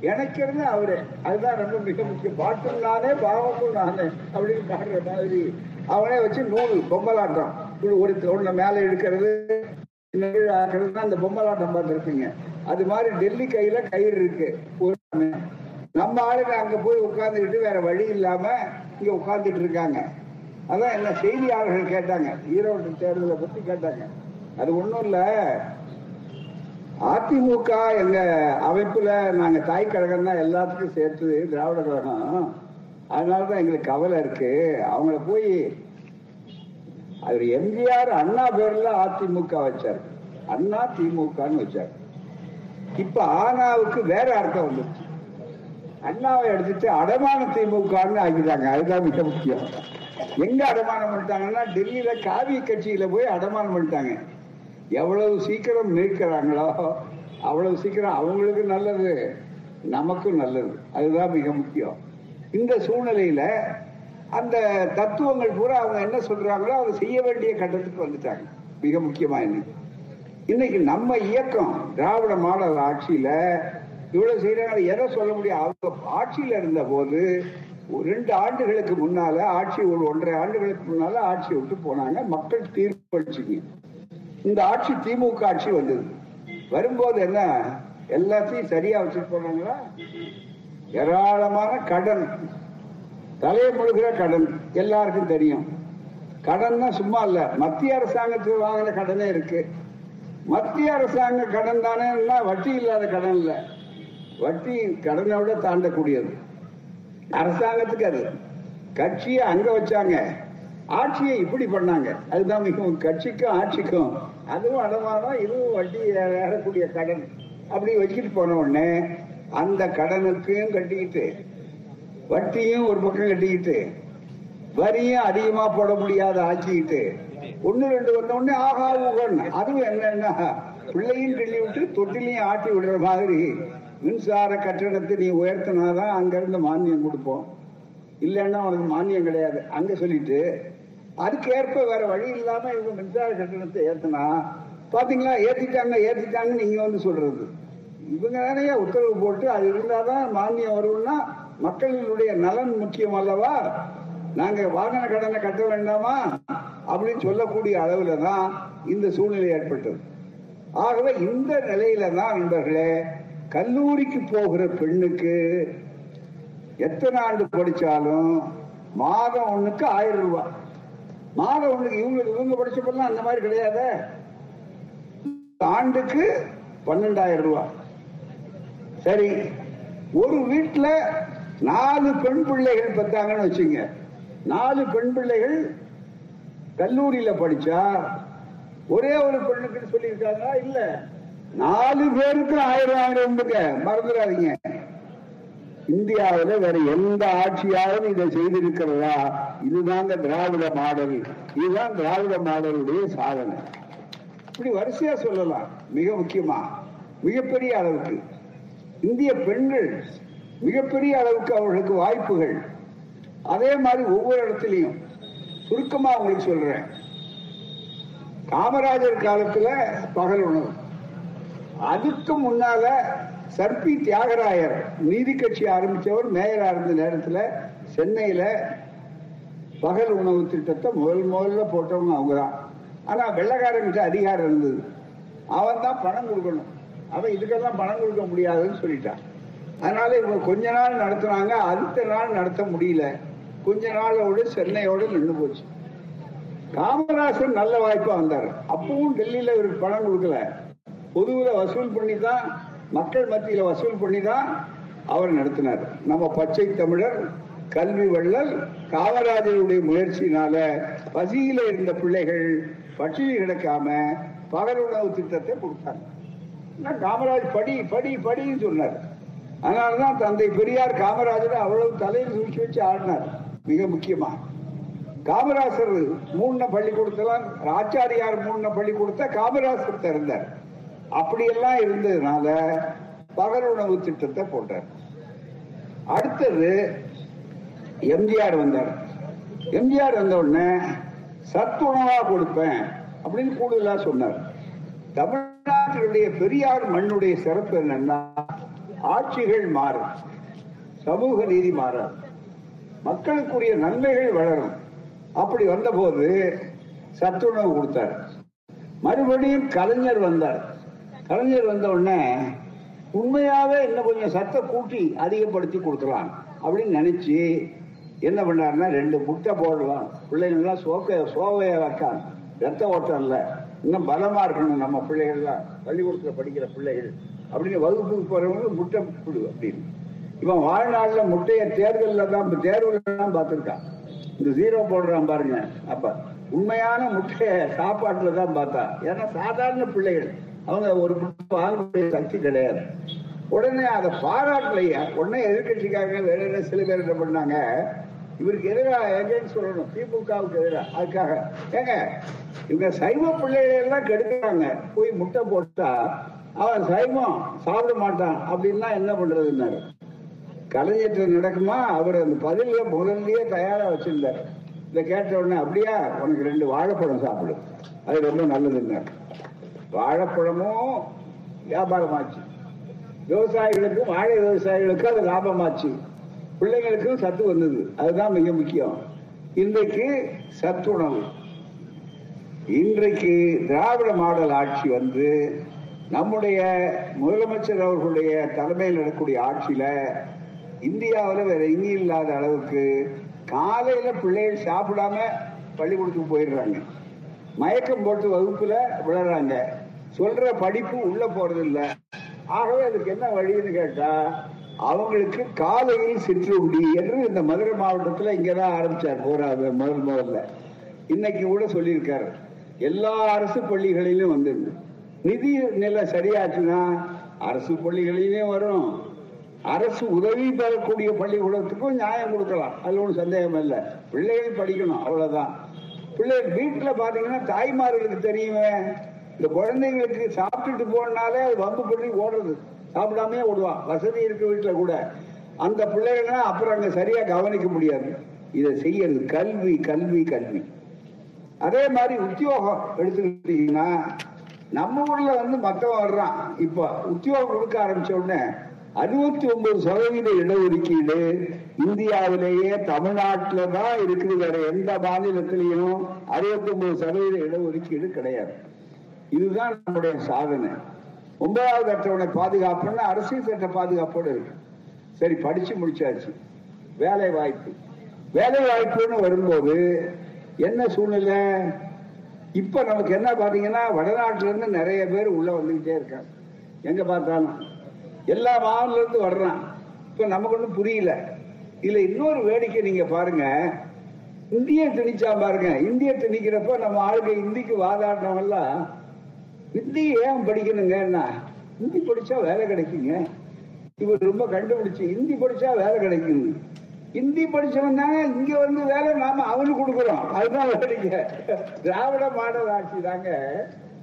இணைக்கிறது அவரே. அதுதான் ரொம்ப மிக முக்கிய பாட்டும் நானே பாவமும் நானே அப்படின்னு பாடுற மாதிரி. அவனே வச்சு நூல் பொம்மலாட்டம். ஒரு- ஒரு மேலே மேல இழுக்கிறது தான் அந்த பொம்மலாட்டம் பார்த்துருப்பீங்க. அது மாதிரி டெல்லி கையில கயிறு இருக்கு. நம்ம ஆளுங்க அங்க போய் உட்கார்ந்துக்கிட்டு வேற வழி இல்லாம இங்க உட்கார்ந்துட்டு இருக்காங்க. அதான் என்ன செய்தியாளர்கள் கேட்டாங்க. ஈரோடு தேர்தலை பத்தி கேட்டாங்க. அது ஒண்ணும் இல்ல. அதிமுக எங்க அமைப்புல நாங்க தாய் கழகம் தான் எல்லாத்துக்கும் சேர்த்து திராவிட கழகம். அதனாலதான் எங்களுக்கு கவலை இருக்கு. அவங்கள போய் அவர் எம்ஜிஆர் அண்ணா பேர்ல அதிமுக வச்சார். அண்ணா திமுகன்னு வச்சார். இப்ப ஆனாவுக்கு வேற அர்த்தம் வந்துருச்சு. அண்ணாவை எடுத்துட்டு அடமான திமுகன்னு ஆக்கிட்டாங்க. அதுதான் மிக முக்கியம். எங்க அடமானம் பண்ணிட்டாங்கன்னா டெல்லியில காவிய கட்சியில போய் அடமானம் பண்ணிட்டாங்க. எவ்வளவு சீக்கிரம் மீட்கிறாங்களோ அவ்வளவு சீக்கிரம் அவங்களுக்கு நல்லது நமக்கும் நல்லது. அதுதான் மிக முக்கியம். இந்த சூழ்நிலையில அந்த தத்துவங்கள் பூரா அவங்க என்ன சொல்றாங்களோ அதை செய்ய வேண்டிய கட்டத்துக்கு வந்துட்டாங்க. மிக முக்கியமா என்ன? இன்னைக்கு நம்ம இயக்கம் திராவிட மாடல் ஆட்சியில இவ்வளவு செய்யறாங்க எதை சொல்ல முடியும்? அவங்க ஆட்சியில இருந்த போது ரெண்டு ஆண்டுகளுக்கு முன்னால ஆட்சி ஒரு ஒன்றரை ஆண்டுகளுக்கு முன்னால ஆட்சி விட்டு போனாங்க. மக்கள் தீர்ப்பளிச்சுங்க. இந்த ஆட்சி திமுக ஆட்சி வந்தது. வரும்போது என்ன? எல்லாத்தையும் சரியா வச்சுட்டு போனாங்களா ஏராளமான கடன். தலையை முழுகிற கடன். எல்லாருக்கும் தெரியும். கடன் தான் சும்மா இல்ல. மத்திய அரசாங்கத்தில் வாங்கின கடனே இருக்கு. மத்திய அரசாங்க கடன் தானே வட்டி இல்லாத கடன் இல்ல. வட்டி கடனை விட தாண்டக்கூடியது. அரசாங்கத்துக்கு அது. கட்சியை அங்க வச்சாங்க. ஆட்சியை இப்படி பண்ணாங்க. அதுதான் மிகவும் கட்சிக்கும் ஆட்சிக்கும். அதுவும் அடமானம் இதுவும் வட்டி ஏறக்கூடிய கடன். அப்படி வச்சுட்டு போன உடனே அந்த கடனுக்கும் கட்டிக்கிட்டு வட்டியும் ஒரு பக்கம் கட்டிக்கிட்டு வரியும் அதிகமா போட முடியாத ஆக்கிக்கிட்டு ஒன்று ரெண்டு வந்த உடனே ஆகா ஊகன். அதுவும் என்னன்னா பிள்ளையும் கிள்ளி விட்டு தொட்டிலையும் ஆட்டி விடுற மாதிரி. மின்சார கட்டணத்தை நீ உயர்த்தினாதான் அங்கிருந்து மானியம் கொடுப்போம். இல்லைன்னா உனக்கு மானியம் கிடையாது. அங்க சொல்லிட்டு அதுக்கேற்ப வேற வழி இல்லாம இவங்க மின்சார கட்டணத்தை ஏத்துனா பாத்தீங்களா? ஏத்திட்டாங்க ஏத்திட்டாங்க நீங்க வந்து சொல்றது. இவங்க தானே உத்தரவு போட்டு அது இருந்தாதான் மானியம் வரும்னா மக்களினுடைய நலன் முக்கியம் அல்லவா? நாங்க வாகன கடனை கட்ட வேண்டாமா? அப்படின்னு சொல்லக்கூடிய அளவில் தான் இந்த சூழ்நிலை ஏற்பட்டது. ஆகவே இந்த நிலையில தான் நண்பர்களே கல்லூரிக்கு போகிற பெண்ணுக்கு எத்தனை ஆண்டு படிச்சாலும் மாதம் ஒண்ணுக்கு ஆயிரம் ரூபாய் மாதம் ஒண்ணுக்கு இவங்க இவங்க படிச்சப்பெல்லாம் அந்த மாதிரி கிடையாது. ஆண்டுக்கு பன்னெண்டாயிரம் ரூபாய் சரி ஒரு வீட்டில் நாலு பெண் பிள்ளைகள் பெற்றாங்கன்னு வச்சுங்க. நாலு பெண் பிள்ளைகள் கல்லூரியில படிச்சா ஒரே ஒரு பெண்ணுக்கு சொல்லியிருக்காங்க இல்ல. நாலு பேருக்கு ஆயிரம் ஆயிரம் மறந்துடாதீங்க. இந்தியாவில் வேற எந்த ஆட்சியாலும் இதை செய்திருக்கிறதா? இதுதாங்க திராவிட மாடல். இதுதான் திராவிட மாடலுடைய சாதனை. இப்படி வரிசையா சொல்லலாம். மிக முக்கியமா. மிகப்பெரிய அளவுக்கு. இந்திய பெண்கள் மிகப்பெரிய அளவுக்கு அவர்களுக்கு வாய்ப்புகள். அதே மாதிரி ஒவ்வொரு இடத்துலையும். சுருக்கமா உங்களுக்கு சொல்றேன். காமராஜர் காலத்துல பகல் உணவு. அதுக்கு முன்னால சர்பி தியாகராயர் நீதி கட்சி ஆரம்பித்தவர் மேயரா இருந்த நேரத்தில் சென்னையில பகல் உணவு திட்டத்தை முதல் முதல்ல போட்டவங்க அவங்கதான். ஆனா வெள்ளக்காரங்கிட்ட அதிகாரம் இருந்தது. அவன் தான் பணம் கொடுக்கணும். அவன் இதுக்கெல்லாம் பணம் கொடுக்க முடியாதுன்னு சொல்லிட்டான். அதனால இவங்க கொஞ்ச நாள் நடத்துனாங்க அடுத்த நாள் நடத்த முடியல. கொஞ்ச நாளோடு சென்னையோடு நின்று போச்சு. காமராசர் நல்ல வாய்ப்பா வந்தார். அப்பவும் டெல்லியில இவருக்கு பணம் கொடுக்கல. பொதுவில் வசூல் பண்ணி தான் மக்கள் மத்தியில வசூல் பண்ணி தான் அவர் நடத்தினார். நம்ம பச்சை தமிழர் கல்வி வள்ளல் காமராஜருடைய முயற்சியினால பசியில இருந்த பிள்ளைகள் பட்சியில் கிடக்காம பகல் உணவு திட்டத்தை கொடுத்தாங்க. காமராஜ் படி படி படின்னு சொன்னார். அதனாலதான் தந்தை பெரியார் காமராஜரை அவ்வளவு தலையில் தூக்கி வச்சு ஆடினார். மிக முக்கியமா. காமராசர் மூணு பள்ளிக்கூடத்தெல்லாம் ஆச்சாரியார் மூணு பள்ளிக்கூடத்தை காமராசர் திறந்தார். அப்படியெல்லாம் இருந்ததுனால பகல் உணவு திட்டத்தை போட்டார். அடுத்தது எம்ஜிஆர் வந்தார். எம்ஜிஆர் வந்த உடனே சத்துணவா கொடுப்பேன் அப்படின்னு கூடுதலா சொன்னார். தமிழ்நாட்டினுடைய பெரியார் மண்ணுடைய சிறப்பு என்னன்னா ஆட்சிகள் மாறும். சமூக நீதி மாறாது. மக்களுக்குரிய நன்மைகள் வளரும். அப்படி வந்தபோது சத்துணவு கொடுத்தார். மறுபடியும் கலைஞர் வந்தார். கலைஞர் வந்த உடனே உண்மையாவே இன்னும் கொஞ்சம் சத்தை கூட்டி அதிகப்படுத்தி கொடுக்கலாம். அப்படின்னு நினைச்சு என்ன பண்ணாருன்னா ரெண்டு முட்டை போடலாம். பிள்ளைங்கள்லாம் சோக்க சோகையை வைக்கலாம் ரத்த ஓட்டம் இல்லை இன்னும் பலமா இருக்கணும் நம்ம பிள்ளைகள்லாம். பள்ளிக்கூடத்தில் படிக்கிற பிள்ளைகள். அப்படின்னு வகுப்புக்கு போறவங்க முட்டை கொடு அப்படின்னு. இவன் வாழ்நாள்ல முட்டைய தேர்தலில் தான் தேர்வுல தான் பார்த்திருக்கான். இந்த ஜீரோ போடுறான் பாருங்க அப்ப உண்மையான முட்டைய சாப்பாட்டுல தான் பார்த்தா ஏன்னா சாதாரண பிள்ளைகள் அவங்க ஒரு முட்டை வாங்கக்கூடிய சக்தி கிடையாது. உடனே அதை பாராட்டலையா? உடனே எதிர்கட்சிக்காக வேற என்ன சில பேர் என்ன பண்ணாங்க? இவருக்கு எதிராக எங்கன்னு சொல்லணும். திமுகவுக்கு எதிராக அதுக்காக ஏங்க இவங்க சைவ பிள்ளைகளை எல்லாம் கெடுக்கிறாங்க. போய் முட்டை போட்டா அவன் சைவம் சாப்பிட மாட்டான் அப்படின்னா என்ன பண்றதுன்னாரு. கலையேற்றம் நடக்குமா? அவர் அந்த பதில முதல்லயே தயாரா வச்சிருந்தார். இதை கேட்ட உடனே அப்படியா? உனக்கு ரெண்டு வாழைப்பழம் சாப்பிடு. அது ரொம்ப நல்லதுங்க வாழைப்பழமும் வியாபாரமாச்சு. விவசாயிகளுக்கும் வாழை விவசாயிகளுக்கும் அது லாபமாச்சு. பிள்ளைங்களுக்கும் சத்து வந்தது. அதுதான் மிக முக்கியம். இன்றைக்கு சத்துணவு. இன்றைக்கு திராவிட மாடல் ஆட்சி வந்து நம்முடைய முதலமைச்சர் அவர்களுடைய தலைமையில் நடக்கக்கூடிய ஆட்சியில இந்தியாவில் வேற எங்கேயும் இல்லாத அளவுக்கு காலையில பிள்ளைகள் சாப்பிடாம பள்ளிக்கூடத்துக்கு போயிடுறாங்க. மயக்கம் போட்டு வகுப்புல விழுறாங்க சொல்ற படிப்பு உள்ள போறது இல்ல ஆகவே அதுக்கு என்ன வழின்னு கேட்டா அவங்களுக்கு காலையில் சிற்றுண்டி என்று இந்த மதுரை மாவட்டத்தில் இங்கதான் ஆரம்பிச்சார் போறாரு முதல் முதல்ல இன்னைக்கு கூட சொல்லியிருக்காரு. எல்லா அரசு பள்ளிகளிலும் வந்துருந்து நிதி நிலை சரியாச்சுன்னா அரசு பள்ளிகளிலும் வரும். அரசு உதவி பெறக்கூடிய பள்ளிக்கூடத்துக்கும் நியாயம் கொடுக்கலாம். அது ஒன்றும் சந்தேகம் இல்லை. பிள்ளைகள் படிக்கணும் அவ்வளவுதான். பிள்ளைகள் வீட்டில் பார்த்தீங்கன்னா தாய்மார்களுக்கு தெரியுமே இந்த குழந்தைங்களுக்கு சாப்பிட்டுட்டு போனாலே அது வம்பு பண்ணி ஓடுறது. சாப்பிடாமே ஓடுவான் வசதி இருக்க வீட்டில் கூட. அந்த பிள்ளைகளை அப்புறம் அங்கே சரியா கவனிக்க முடியாது. இதை செய்யறது கல்வி கல்வி கல்வி. அதே மாதிரி உத்தியோகம் எடுத்துக்கிட்டீங்கன்னா நம்ம ஊர்ல வந்து மத்தவன் வர்றான். இப்போ உத்தியோகம் கொடுக்க ஆரம்பிச்ச உடனே அறுபத்தி ஒன்பது சதவீத இடஒதுக்கீடு இந்தியாவிலேயே தமிழ்நாட்டில தான் இருக்குது. வேற எந்த மாநிலத்திலையும் அறுபத்தி ஒன்பது சதவீத இடஒதுக்கீடு கிடையாது. இதுதான் நம்முடைய சாதனை. ஒன்பதாவது அட்டவணை பாதுகாப்புன்னா அரசியல் சட்ட பாதுகாப்போடு இருக்கு. சரி படிச்சு முடிச்சாச்சு. வேலை வாய்ப்பு வேலை வாய்ப்புன்னு வரும்போது என்ன சூழ்நிலை? இப்ப நமக்கு என்ன பாத்தீங்கன்னா வடநாட்டுல இருந்து நிறைய பேர் உள்ள வந்துகிட்டே இருக்காங்க. எங்க பார்த்தாலும். எல்லா மாநில இருந்து வர்றான். இப்ப நமக்கு ஒன்றும் புரியல. இதுல இன்னொரு வேடிக்கை நீங்க பாருங்க. இந்திய திணிச்சா பாருங்க. இந்திய திணிக்கிறப்ப நம்ம ஆளுங்க இந்திக்கு வாதாடினவெல்லாம் ஹிந்தி ஏன் படிக்கணுங்க என்ன? ஹிந்தி படிச்சா வேலை கிடைக்குங்க. இவர் ரொம்ப கண்டுபிடிச்சு ஹிந்தி படிச்சா வேலை கிடைக்கும் ஹிந்தி படிச்சவன் தாங்க இங்க வந்து வேலை நாம அவனுக்கு கொடுக்குறோம். அதுதான் வேடிக்கை. திராவிட மாடல் ஆட்சி தாங்க.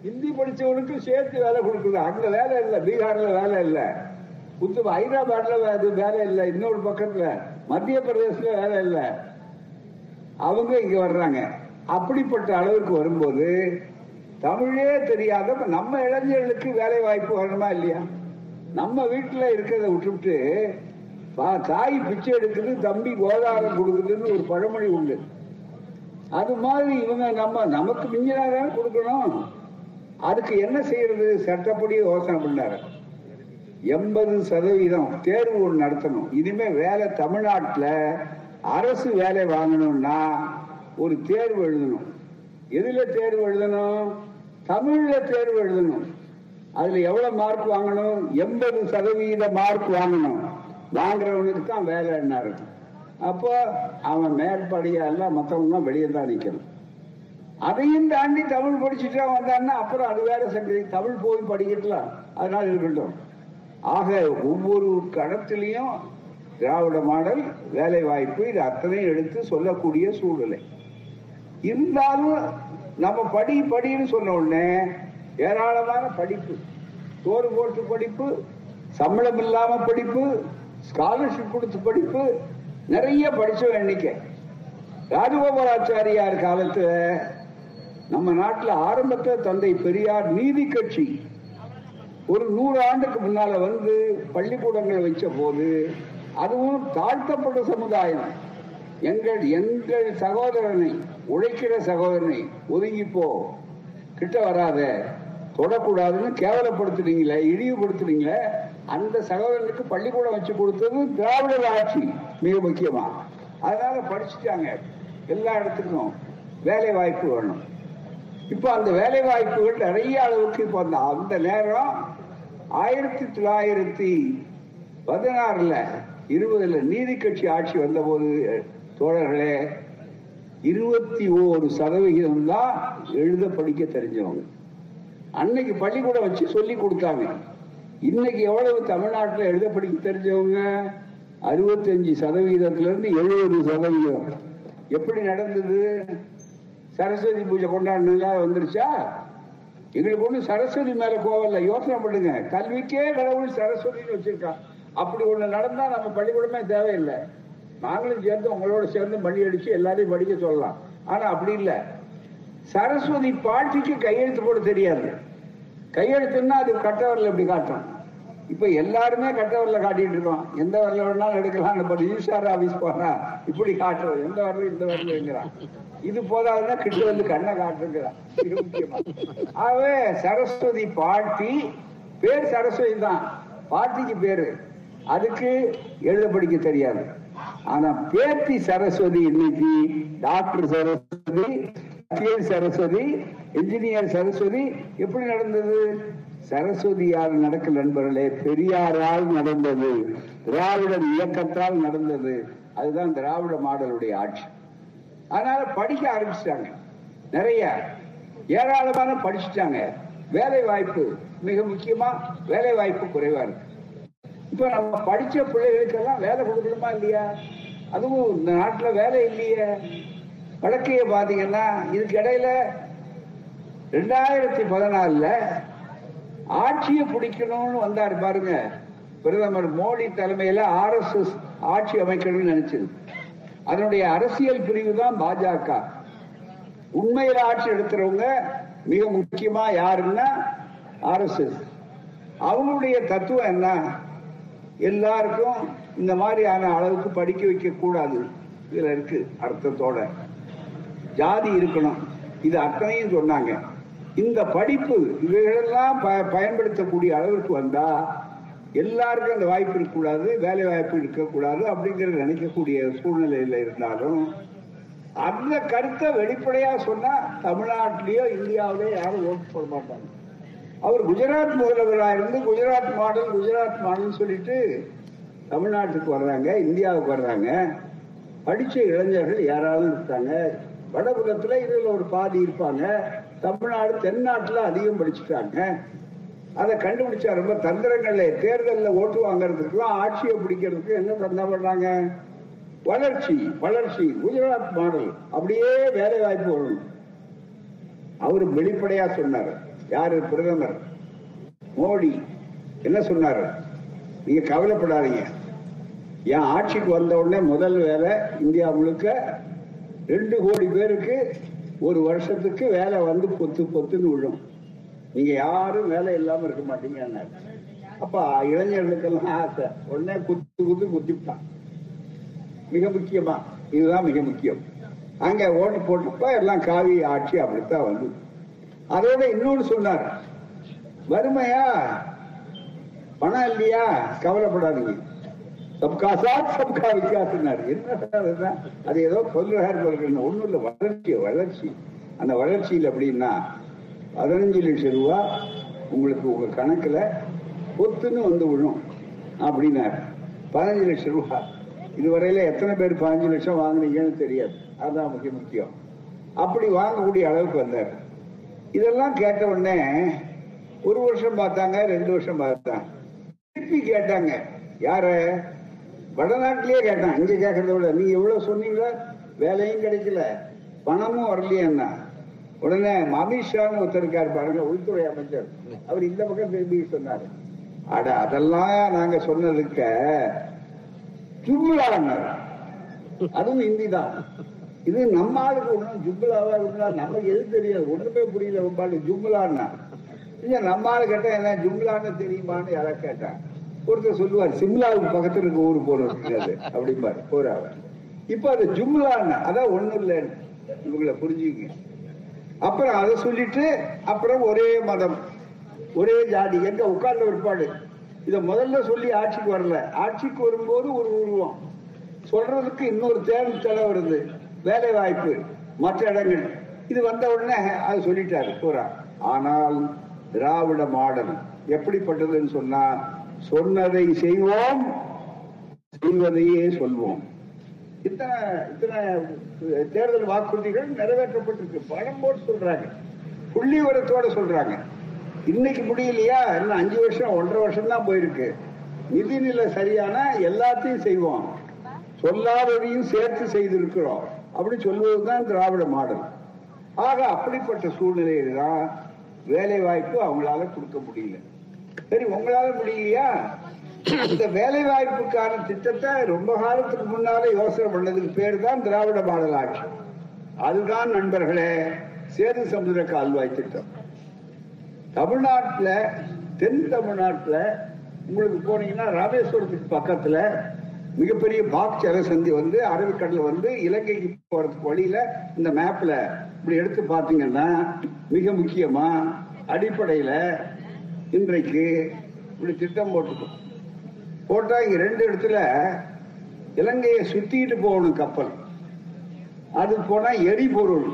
ஹிந்தி படிச்சவனுக்கு சேர்த்து வேலை கொடுக்குது. அங்க வேலை இல்லை. பீகார்ல வேலை இல்லை. புத்து ஹைதராபாத்ல அது வேலை இல்லை. இன்னொரு பக்கத்துல மத்திய பிரதேசத்துல வேலை இல்லை. அவங்க இங்க வர்றாங்க. அப்படிப்பட்ட அளவுக்கு வரும்போது தமிழே தெரியாத நம்ம இளைஞர்களுக்கு வேலை வாய்ப்பு வரணுமா இல்லையா? நம்ம வீட்டுல இருக்கிறத விட்டுவிட்டு பா- தாய் பிச்சை எடுக்குது தம்பி கோதாரம் கொடுக்குதுன்னு ஒரு பழமொழி உண்டு. அது மாதிரி இவங்க நம்ம நமக்கு மிஞ்சினாதான் கொடுக்கணும். அதுக்கு என்ன செய்யறது? சட்டப்படி யோசனை பண்ணாரு. எண்பது சதவீதம் தேர்வு ஒன்று நடத்தணும். இனிமே வேலை தமிழ்நாட்டில் அரசு வேலை வாங்கணும்னா ஒரு தேர்வு எழுதணும். எதுல தேர்வு எழுதணும்? தமிழ்ல தேர்வு எழுதணும். அதுல எவ்வளவு மார்க் வாங்கணும்? எண்பது சதவீத மார்க் வாங்கணும். வாங்குறவனுக்கு தான் வேலை என்ன இருக்கும்? அப்போ அவன் மேற்படியா எல்லாம் மற்றவங்க வெளியே தான் நிற்கணும் அதையும் தாண்டி தமிழ் படிச்சுட்டா வந்தான்னா அப்புறம் அது வேற சங்கதி. தமிழ் போய் படிக்கலாம் அதனால இருக்கட்டும். ஆக ஒவ்வொரு கணத்திலையும் திராவிட மாடல் வேலை வாய்ப்பு இது அத்தனையும் எடுத்து சொல்லக்கூடிய சூழ்நிலை. இருந்தாலும் நம்ம படி படின்னு சொன்ன உடனே ஏராளமான படிப்பு சோறு போட்டு படிப்பு சம்பளம் இல்லாம படிப்பு ஸ்காலர்ஷிப் கொடுத்து படிப்பு நிறைய படிச்ச எண்ணிக்கை ராஜகோபாலாச்சாரியார் காலத்துல நம்ம நாட்டில் ஆரம்பத்தில் தந்தை பெரியார் நீதி கட்சி ஒரு நூறு ஆண்டுக்கு முன்னால வந்து பள்ளிக்கூடங்களை வச்ச போது அதுவும் தாழ்த்தப்பட்ட சமுதாயம். எங்கள் எங்கள் சகோதரனை உழைக்கிற சகோதரனை ஒதுங்கிப்போ. கிட்ட வராத தொடக்கூடாதுன்னு கேவலப்படுத்துனீங்களே இழிவுபடுத்துனீங்களே அந்த சகோதரனுக்கு பள்ளிக்கூடம் வச்சு கொடுத்தது திராவிடர் ஆட்சி மிக முக்கியமா. அதனால படிச்சுட்டாங்க. எல்லா இடத்துக்கும் வேலை வாய்ப்பு வேணும். இப்போ அந்த வேலை வாய்ப்புகள் நிறைய அளவுக்கு இப்போ அந்த அந்த நேரம் ஆயிரத்தி தொள்ளாயிரத்தி பதினாறுல இருபதுல நீதி கட்சி ஆட்சி வந்தபோது தோழர்களே இருபத்தி ஓரு சதவிகிதம் தான் எழுத படிக்க தெரிஞ்சவங்க. அன்னைக்கு பள்ளிக்கூடம் வச்சு சொல்லி கொடுத்தாங்க. இன்னைக்கு எவ்வளவு தமிழ்நாட்டில் எழுத படிக்க தெரிஞ்சவங்க? அறுபத்தஞ்சு சதவீதத்துல இருந்து எழுபது சதவீதம் எப்படி நடந்தது? சரஸ்வதி பூஜை கொண்டாடுனதுல வந்துருச்சா? எங்களுக்கு ஒண்ணு சரஸ்வதி மேல கோவம் இல்லை. யோசனை பண்ணுங்க. கல்விக்கே கடவுள் சரஸ்வதினு வச்சிருக்கான். அப்படி ஒண்ணு நடந்தா நம்ம பள்ளிக்கூடமே தேவையில்லை. நாங்களும் சேர்ந்து உங்களோட சேர்ந்து மணி அடிச்சு எல்லாரையும் படிக்க சொல்லலாம். ஆனா அப்படி இல்லை. சரஸ்வதி பாட்டிக்கு கையெழுத்து போட தெரியாது. கையெழுத்துன்னா அது கட்டவரில் இப்படி காட்டும்? இப்ப எல்லாருமே கட்டவரில் காட்டிட்டு இருக்கோம். எந்த வரல வேணாலும் எடுக்கலாம். இப்போ ஈஸ்வர் ஆபீஸ் போனா இப்படி காட்டுறது. எந்த வரல இந்த வரலங்கிறான். இது போதாதுன்னா கிட்ட வந்து கண்ணை காட்டுங்கிறான் இது முக்கியமா. ஆகவே சரஸ்வதி பாட்டி பேர் சரஸ்வதி தான். பாட்டிக்கு பேரு. அதுக்கு எழுத படிக்க தெரியாது. ஆனா பேத்தி சரஸ்வதி இன்னைக்கு டாக்டர் சரஸ்வதி சரஸ்வதி இன்ஜினியர் சரஸ்வதி எப்படி நடந்தது? சரஸ்வதியால் நடக்க நண்பர்களே பெரியாரால் நடந்தது. திராவிட இயக்கத்தால் நடந்தது. அதுதான் திராவிட மாடலுடைய ஆட்சி. அதனால படிக்க ஆரம்பிச்சிட்டாங்க. நிறைய ஏராளமான படிச்சுட்டாங்க. வேலை வாய்ப்பு மிக முக்கியமா வேலை வாய்ப்பு குறைவா இருக்கு. இப்ப நம்ம படிச்ச பிள்ளைகளுக்கெல்லாம் வேலை கொடுக்கணுமா இல்லையா? அதுவும் இந்த நாட்டுல வேலை இல்லையே. வழக்கைய பாத்தீங்கன்னா இதுக்கு இடையில ரெண்டாயிரத்தி பதினாலுல ஆட்சியை பிடிக்கணும்னு வந்தாரு பாருங்க. பிரதமர் மோடி தலைமையில ஆர் எஸ் எஸ் ஆட்சி அமைக்கணும்னு நினைச்சது. அதனுடைய அரசியல் பிரிவு தான் பாஜக. உண்மையில ஆட்சி எடுக்கிறவங்க மிக முக்கியமா யாருன்னா ஆர் எஸ் எஸ். அவங்களுடைய தத்துவம் என்ன? எல்லாருக்கும் இந்த மாதிரியான அளவுக்கு படிக்க வைக்க கூடாது. இதுல இருக்கு அர்த்தத்தோட. ஜாதி இருக்கணும். இது அத்தனையும் சொன்னாங்க. இந்த படிப்பு இவைகளெல்லாம் ப- பயன்படுத்தக்கூடிய அளவிற்கு வந்தா எல்லாருக்கும் அந்த வாய்ப்பு இருக்கக்கூடாது வேலை வாய்ப்பு இருக்கக்கூடாது அப்படிங்கறது நினைக்கக்கூடிய சூழ்நிலையில இருந்தாலும் அந்த கருத்தை வெளிப்படையா சொன்னா தமிழ்நாட்டிலேயோ இந்தியாவிலேயோ யாரும் ஓட்டு போட மாட்டாங்க. அவர் குஜராத் முதல்வராக இருந்து குஜராத் மாடல் குஜராத் மாடல் சொல்லிட்டு தமிழ்நாட்டுக்கு வர்றாங்க இந்தியாவுக்கு வர்றாங்க. படிச்ச இளைஞர்கள் யாராலும் இருக்காங்க வடபுலத்துல இதுல ஒரு பாதி இருப்பாங்க. தமிழ்நாடு தென்னாட்டுல அதிகம் படிச்சுட்டாங்க. அதை கண்டுபிடிச்சா ரொம்ப தந்திரங்கள்ல தேர்தலில் ஓட்டு வாங்குறதுக்கும் ஆட்சியை பிடிக்கிறதுக்கு என்ன பண்ண பண்றாங்க வளர்ச்சி வளர்ச்சி குஜராத் மாடல். அப்படியே வேலை வாய்ப்பு வரும். அவரு வெளிப்படையா சொன்னார். யாரு? பிரதமர். மோடி. என்ன சொன்னாரு? நீங்க கவலைப்படாதீங்க. என் ஆட்சிக்கு வந்த உடனே முதல் வேலை இந்தியா முழுக்க ரெண்டு கோடி பேருக்கு ஒரு வருஷத்துக்கு வேலை வந்து பொத்து பொத்துன்னு விழும். நீங்க யாரும் வேலை இல்லாம இருக்க மாட்டீங்க அப்ப இளைஞர்களுக்கெல்லாம் ஆசை. உடனே குத்து குத்து குத்திவிட்டான் மிக முக்கியமா இதுதான் மிக முக்கியம். அங்க ஓட்டு போட்டப்ப எல்லாம் காவி ஆட்சி அப்படித்தான் வந்து அதோட இன்னொன்னு சொன்னார். வறுமையா பணம் இல்லையா கவலைப்படாதீங்க. சப்கா சாத் சப்கா வித்தியாசம்னாரு என்ன அது ஏதோ சொல்றாரு பாருங்க ஒண்ணும் இல்ல வளர்ச்சி வளர்ச்சி. அந்த வளர்ச்சியில் அப்படின்னா பதினஞ்சு லட்சம் ரூபா உங்களுக்கு உங்க கணக்குல பொத்துன்னு வந்து விழும் அப்படின்னாரு. பதினஞ்சு லட்சம் ரூபா. இதுவரையில எத்தனை பேர் பதினஞ்சு லட்சம் வாங்குனீங்கன்னு தெரியாது. அதுதான் முக்கிய முக்கியம். அப்படி வாங்கக்கூடிய அளவுக்கு வந்தார். இதெல்லாம் கேட்ட உடனே ஒரு வருஷம் பார்த்தாங்க ரெண்டு வருஷம் பார்த்தாங்க. திருப்பி கேட்டாங்க யார? வடநாட்டிலேயே கேட்டான். இங்க கேட்கறத விட நீங்க எவ்வளவு சொன்னீங்களோ வேலையும் கிடைக்கல. பணமும் வரலையா உடனே அமித்ஷான்னு ஒருத்தர் இருக்கார் பாருங்க உள்துறை அமைச்சர். அவர் இந்த பக்கம் திரும்பி சொன்னாரு. அட அதெல்லாம் நாங்க சொன்னதுக்க ஜும்லான்னாரு அதுவும் ஹிந்தி தான். இது நம்ம ஆளுக்கு ஒண்ணும் ஜும்லாவா இருந்தா நமக்கு எது தெரியாது. ஒண்ணுமே புரியல ரொம்ப ஆளு ஜும்லான்னா இல்ல நம்ம ஆளு கேட்டா என்ன ஜும்லான்னு தெரியுமான்னு யாராவது கேட்டான் ஒருத்தர் சொல்லுவார் சிம்லாவுக்கு பக்கத்துல இருக்க ஊர் போல இருக்காது அப்படிம்பாரு போறாங்க இப்ப அது ஜும்லான்னு அதான் ஒண்ணும் இல்லைன்னு இவங்களை புரிஞ்சுக்க அப்புறம் அதை சொல்லிட்டு அப்புறம் ஒரே மதம் ஒரே ஜாதி எங்க உட்கார்ந்த ஒருபாடு இத முதல்ல சொல்லி ஆட்சிக்கு வரல. ஆட்சிக்கு வரும்போது ஒரு உருவம். சொல்றதுக்கு இன்னொரு தேர்வு தடை வருது. வேலை வாய்ப்பு மற்ற இடங்கள். இது வந்த உடனே அது சொல்லிட்டாரு போறா ஆனால் திராவிட மாடல் எப்படிப்பட்டதுன்னு சொன்னா சொன்னதை செய்வோம் செய்வதையே சொல்வோம். இத்தனை இத்தனை தேர்தல் வாக்குறுதிகள் நிறைவேற்றப்பட்டிருக்கு. பணம் போட்டு சொல்றாங்க. புள்ளி உரத்தோட சொல்றாங்க. இன்னைக்கு முடியலையா? இன்னும் அஞ்சு வருஷம் ஒன்றரை வருஷம் தான் போயிருக்கு. நிதிநிலை சரியான எல்லாத்தையும் செய்வோம். சொல்லாததையும் சேர்த்து செய்திருக்கிறோம். அப்படி சொல்வதுதான் திராவிட மாடல். ஆக அப்படிப்பட்ட சூழ்நிலையில்தான் வேலை வாய்ப்பு அவங்களால கொடுக்க முடியல. சரி உங்களால முடியலையா? இந்த வேலை வாய்ப்புக்கான திட்டத்தை ரொம்ப காலத்துக்கு முன்னால யோசனை பண்ணதுக்கு பேர் தான் திராவிட மாடல் ஆட்சி. அதுதான் நண்பர்களே சேது சமுதிர கால்வாய் திட்டம். தமிழ்நாட்டுல தென் தமிழ்நாட்டுல உங்களுக்கு போனீங்கன்னா ராமேஸ்வரத்துக்கு பக்கத்துல மிகப்பெரிய பாக் ஜலசந்தி வந்து அரபிக்கடல் வந்து இலங்கைக்கு போறதுக்கு வழியில இந்த மேப்ல இப்படி எடுத்து பார்த்தீங்கன்னா மிக முக்கியமா அடிப்படையில இன்றைக்கு இப்படி திட்டம் போட்டுக்கும் போட்டா இங்க ரெண்டு இடத்துல இலங்கையை சுத்திட்டு போகணும் கப்பல். அது போனா எரிபொருள்.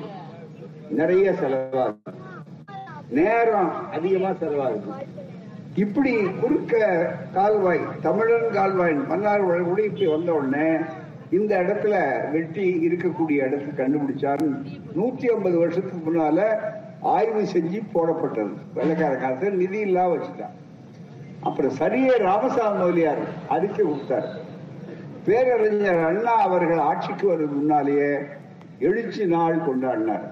நிறைய செலவாகும். நேரம் அதிகமா செலவாகும். இப்படி குறுக்க கால்வாய் தமிழன் கால்வாய் மன்னார் வளைகுடி இப்படி வந்த உடனே இந்த இடத்துல வெட்டி இருக்கக்கூடிய இடத்தை கண்டுபிடிச்சாரு நூத்தி ஐம்பது வருஷத்துக்கு முன்னால ஆய்வு செஞ்சு போடப்பட்டது. வெள்ளக்கார காலத்தில் நிதி இல்லாம வச்சுட்டான். அப்புறம் சரியே ராமசாமி மொழியார் அறிக்கை கொடுத்தார். பேரறிஞர் அண்ணா அவர்கள் ஆட்சிக்கு வரும் முன்னாலேயே எழுச்சி நாள் கொண்டாடினார்.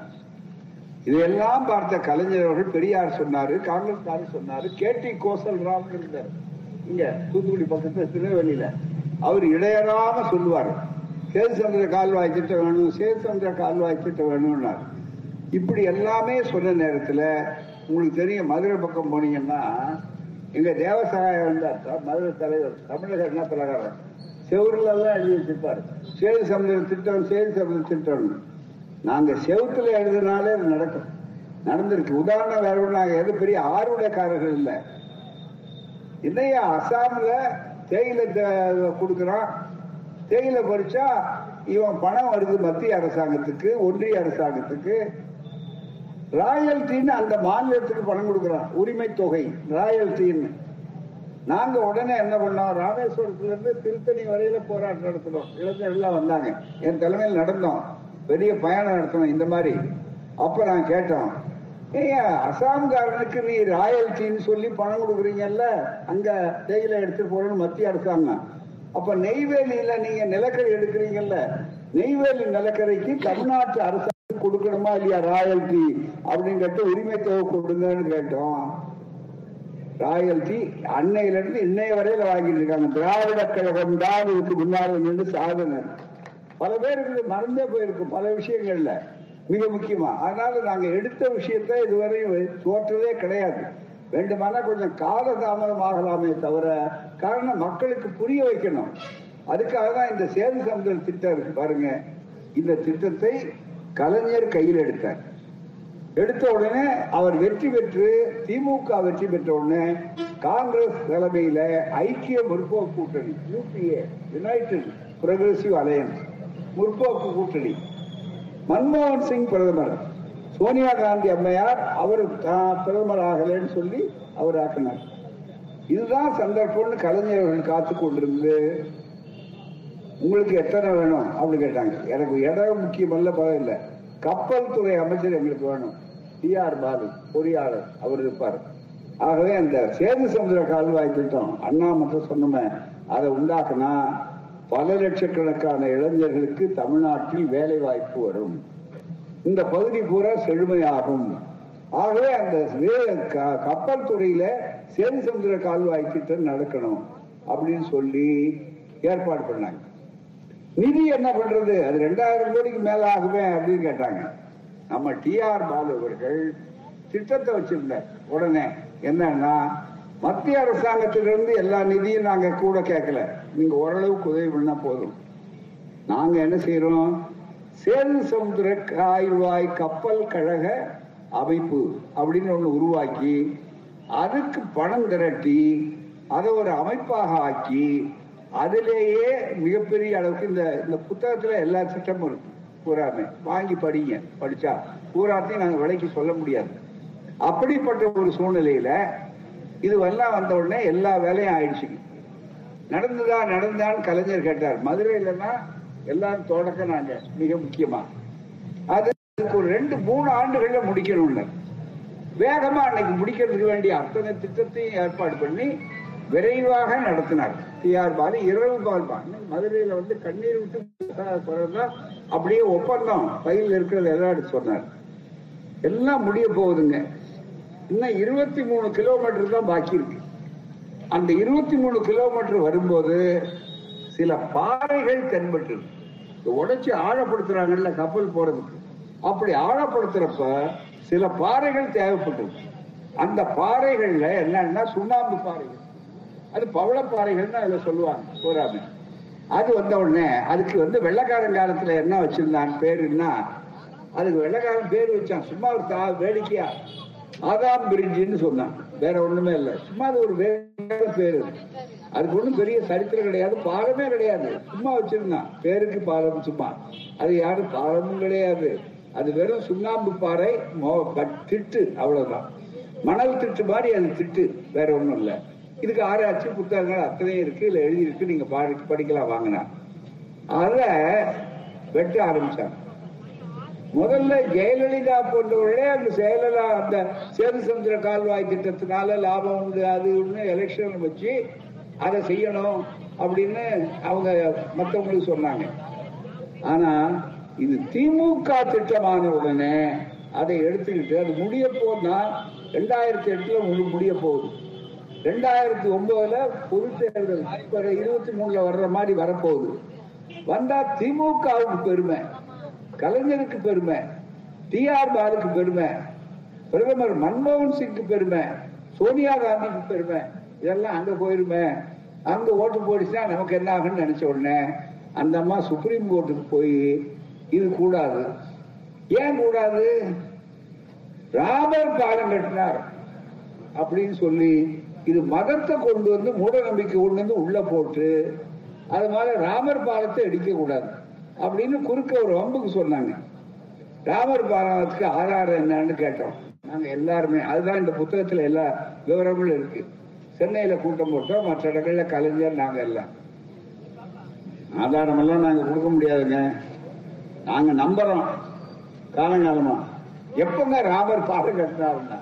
இதையெல்லாம் பார்த்த கலைஞர் அவர்கள் பெரியார் சொன்னாரு காங்கிரஸ்காரர் சொன்னாரு கே டி கோசல் ராம் இருந்தார். இங்க தூத்துக்குடி பக்கத்துல திருநெல்வேலியில அவர் இடையறாம சொல்லுவார். சேதுசந்திர கால்வாய் திட்டம் வேணும் சேது சந்திர கால்வாய் திட்டம் வேணும்னார். இப்படி எல்லாமே சொன்ன நேரத்தில் உங்களுக்கு தெரியும் மதுரை பக்கம் போனீங்கன்னா எங்க தேவசகாயம் வந்தார் மதுரை தலைவர் தமிழக என்ன பிரகாரம் செவருல எழுதி வச்சிருப்பார். சேது சமுதிர திட்டம் சேது சமுதிர திட்டம் நாங்க செவுத்துல எழுதினாலே அது நடக்கும். நடந்திருக்கு. உதாரணம் வேற நாங்கள் எது பெரிய ஆர்வடைக்காரர்கள் இல்லை. இல்லையா அசாமில் தேயிலை கொடுக்குறான். தேயிலை பறிச்சா இவன் பணம் வருது மத்திய அரசாங்கத்துக்கு ஒன்றிய அரசாங்கத்துக்கு. ராயல்டின்னு அந்த மாநிலத்துக்கு பணம் கொடுக்கறான். உரிமை தொகை ராயல்டின்னு. நாங்க உடனே என்ன பண்ணோம்? ராமேஸ்வரத்துல இருந்து திருத்தணி வரையில போராட்டம் நடத்தினோம். இளைஞர்கள்லாம் வந்தாங்க. என் தலைமையில் நடந்தோம். பெரிய பயணம் நடத்தணும் இந்த மாதிரி. அப்ப நான் கேட்டோம் ஏய்யா அசாம்காரனுக்கு நீ ராயல்டின்னு சொல்லி பணம் கொடுக்குறீங்கல்ல? அங்க தேயிலை எடுத்து போறணும் மத்திய அரசாங்கம். அப்ப நெய்வேலியில நீங்க நிலக்கரி எடுக்கிறீங்கல்ல? நெய்வேலி நிலக்கரைக்கு தமிழ்நாட்டு அரசாங்கம் கொடுக்கணுமா இல்லையா ராயல்டி அப்படின்னு கேட்டு உரிமை தொகை கொடுங்கன்னு கேட்டோம். ராயல்டி அன்னையில இருந்து இன்னைய வரையில வாங்கிட்டு இருக்காங்க. திராவிட கழகம் தான் இதுக்கு முன்னாடி நின்று சாதனை. பல பேருக்கு மறந்தே போயிருக்கு பல விஷயங்கள்ல. மிக முக்கியமா. அதனால நாங்க எடுத்த விஷயத்த இதுவரையும் தோற்றதே கிடையாது. வேண்டுமானா கொஞ்சம் கால தாமதம் ஆகலாமே தவிர காரணம் மக்களுக்கு புரிய வைக்கணும். அதுக்காக தான் இந்த சேது சமுதல் திட்டம் இருக்கு பாருங்க இந்த திட்டத்தை கலைஞர் கையில் எடுத்தார். எடுத்த உடனே அவர் வெற்றி பெற்று திமுக வெற்றி பெற்ற உடனே காங்கிரஸ் தலைமையில ஐக்கிய முற்போக்கு கூட்டணி யூபிஏ யுனைடெட் புரோகிரசிவ் அலையன்ஸ் முற்போக்கு கூட்டணி. மன்மோகன் சிங் பிரதமர் சோனியா காந்தி அம்மையார் அவர் பிரதமர் ஆகலைன்னு சொல்லி அவர் ஆக்கினார். இதுதான் சந்தர்ப்பம்னு கலைஞர்கள் காத்து கொண்டிருந்து உங்களுக்கு எத்தனை வேணும்? அப்படின்னு கேட்டாங்க. எனக்கு இடம் முக்கியமல்ல பதவி இல்லை. கப்பல் துறை அமைச்சர் எங்களுக்கு வேணும். டிஆர் பாலு பொறியாளர் அவர் இருப்பார். ஆகவே அந்த சேது சமுதிர கால்வாய் திட்டம் அண்ணா மட்டும் சொன்னோமே அதை உண்டாக்குனா பல லட்சக்கணக்கான இளைஞர்களுக்கு தமிழ்நாட்டில் வேலை வாய்ப்பு வரும். இந்த பகுதி பூரா செழுமையாகும். ஆகவே அந்த க- கப்பல் துறையில சேது சமுதிர கால்வாய் திட்டம் நடக்கணும் அப்படின்னு சொல்லி ஏற்பாடு பண்ணாங்க. நிதி என்ன பண்றது? அது ரெண்டாயிரம் கோடிக்கு மேல ஆகுமே அப்படின்னு கேட்டாங்க. நம்ம டிஆர் பாலு அவர்கள் திட்டத்தை வச்சிருந்தார். உடனே என்னன்னா மத்திய அரசாங்கத்திலிருந்து எல்லா நிதியும் நாங்க கூட கேட்கல. நீங்க ஓரளவுக்கு உதவி பண்ணா போதும். நாங்க என்ன செய்யறோம் சேது சமுத்திர கால்வாய் கப்பல் கழக அமைப்பு அப்படின்னு ஒண்ணு உருவாக்கி அதுக்கு பணம் திரட்டி அதை ஒரு அமைப்பாக ஆக்கி அதிலேயே மிகப்பெரிய அளவுக்கு இந்த இந்த புத்தகத்துல எல்லா திட்டமும் இருக்கு. பூராமே. வாங்கி படிங்க படிச்சா. பூராத்தையும் நாங்க விலைக்கு சொல்ல முடியாது. அப்படிப்பட்ட ஒரு சூழ்நிலையில இது எல்லாம் வந்த உடனே எல்லா வேலையும் ஆயிடுச்சு. நடந்ததா நடந்தான்னு கலைஞர் கேட்டார். மதுரையிலன்னா எல்லாரும் தொடக்க நாங்க மிக முக்கியமா. அது அதுக்கு ஒரு ரெண்டு மூணு ஆண்டுகள்ல முடிக்கணும்ல. வேகமா அன்னைக்கு முடிக்கிறதுக்கு வேண்டிய அத்தனை திட்டத்தையும் ஏற்பாடு பண்ணி விரைவாக நடத்தினார். டிஆர் பாலு இரவு பால் மதுரையில வந்து கண்ணீர் விட்டு அப்படியே ஒப்பந்தம். பையில் இருக்கிறது எல்லாம் சொன்னார். எல்லாம் முடிய போகுதுங்க. இன்னும் இருபத்தி மூணு கிலோமீட்டர் தான் பாக்கி இருக்கு. அந்த இருபத்தி மூணு கிலோமீட்டர் வரும்போது சில பாறைகள் தென்பட்டு உடைச்சு ஆழப்படுத்துறாங்கல்ல கப்பல் போறதுக்கு. அப்படி ஆழப்படுத்துறப்ப சில பாறைகள் தேவைப்பட்டது. அந்த பாறைகள்ல என்னன்னா சுண்ணாம்பு பாறைகள். அது பவளப்பாறைகள்னு அதுல சொல்லுவாங்க போராம அது வந்த உடனே அதுக்கு வந்து வெள்ளக்காரன் காலத்துல என்ன வச்சிருந்தான் பேருன்னா அதுக்கு வெள்ளக்காரன் பேர் வச்சான் சும்மா ஒரு தா வேடிக்கையா. ஆதாம் பிரிட்ஜின்னு சொன்னான். வேற ஒண்ணுமே இல்லை. சும்மா அது ஒரு வேற பேரு. அதுக்கு ஒன்றும் பெரிய சரித்திரம் கிடையாது பாலமே கிடையாது. சும்மா வச்சிருந்தான். பேருக்கு பாலம் சும்மா. அது யாரும் பாலமும் கிடையாது. அது வெறும் சுண்ணாம்பு பாறை மோ- திட்டு அவ்வளவுதான். மணல் திட்டு மாதிரி அது திட்டு வேற ஒன்றும் இல்லை. இதுக்கு ஆராய்ச்சி புத்தகங்கள் அத்தனையும் இருக்கு இல்ல எழுதி இருக்கு நீங்க பாடி படிக்கலாம் வாங்கினா அத வெட்ட ஆரம்பிச்சாங்க. முதல்ல ஜெயலலிதா போன்றவர்களே அந்த செயலலா அந்த சேது சந்திர கால்வாய் திட்டத்தினால லாபம் உண்டு அது ஒண்ணு எலெக்ஷன் வச்சு அதை செய்யணும் அப்படின்னு அவங்க மற்றவங்களுக்கு சொன்னாங்க. ஆனா இது திமுக திட்டமான உடனே அதை எடுத்துக்கிட்டு அது முடிய போனா ரெண்டாயிரத்தி எட்டுல உங்களுக்கு முடிய போகுது. ரெண்டாயிரத்தி ஒன்பதுல பொது தேர்தல் இருபத்தி மூணுல வர்ற மாதிரி வரப்போகுது. வந்தா திமுகவுக்கு பெருமை கலைஞருக்கு பெருமை டி ஆர் பாலுக்கு பெருமை பிரதமர் மன்மோகன் சிங்க்கு பெருமை சோனியா காந்திக்கு பெருமை. இதெல்லாம் அங்க போயிருமே. அங்க ஓட்டு போடுச்சுன்னா நமக்கு என்ன ஆகும்னு நினைச்ச உடனே அந்த அம்மா சுப்ரீம் கோர்ட்டுக்கு போய் இது கூடாது. ஏன் கூடாது? ராமர் பாலம் கட்டினார் அப்படின்னு சொல்லி இது மதத்தை கொண்டு வந்து மூட நம்பிக்கை கொண்டு வந்து உள்ள போட்டு அது மாதிரி ராமர் பாலத்தை இடிக்க கூடாது அப்படின்னு குறுக்க ஒரு வம்புக்கு சொன்னாங்க. ராமர் பாலத்துக்கு ஆதாரம் என்னன்னு கேட்டோம். நாங்க எல்லாருமே அதுதான் இந்த புத்தகத்துல எல்லா விவரங்களும் இருக்கு. சென்னையில கூட்டம் போட்டோம் மற்ற இடங்கள்ல கலைஞர் நாங்க எல்லாம் ஆதாரம் எல்லாம் நாங்க கொடுக்க முடியாதுங்க. நாங்க நம்புறோம். காலங்காலமா. எப்பங்க ராமர் பாலம் கட்டினாருன்னா?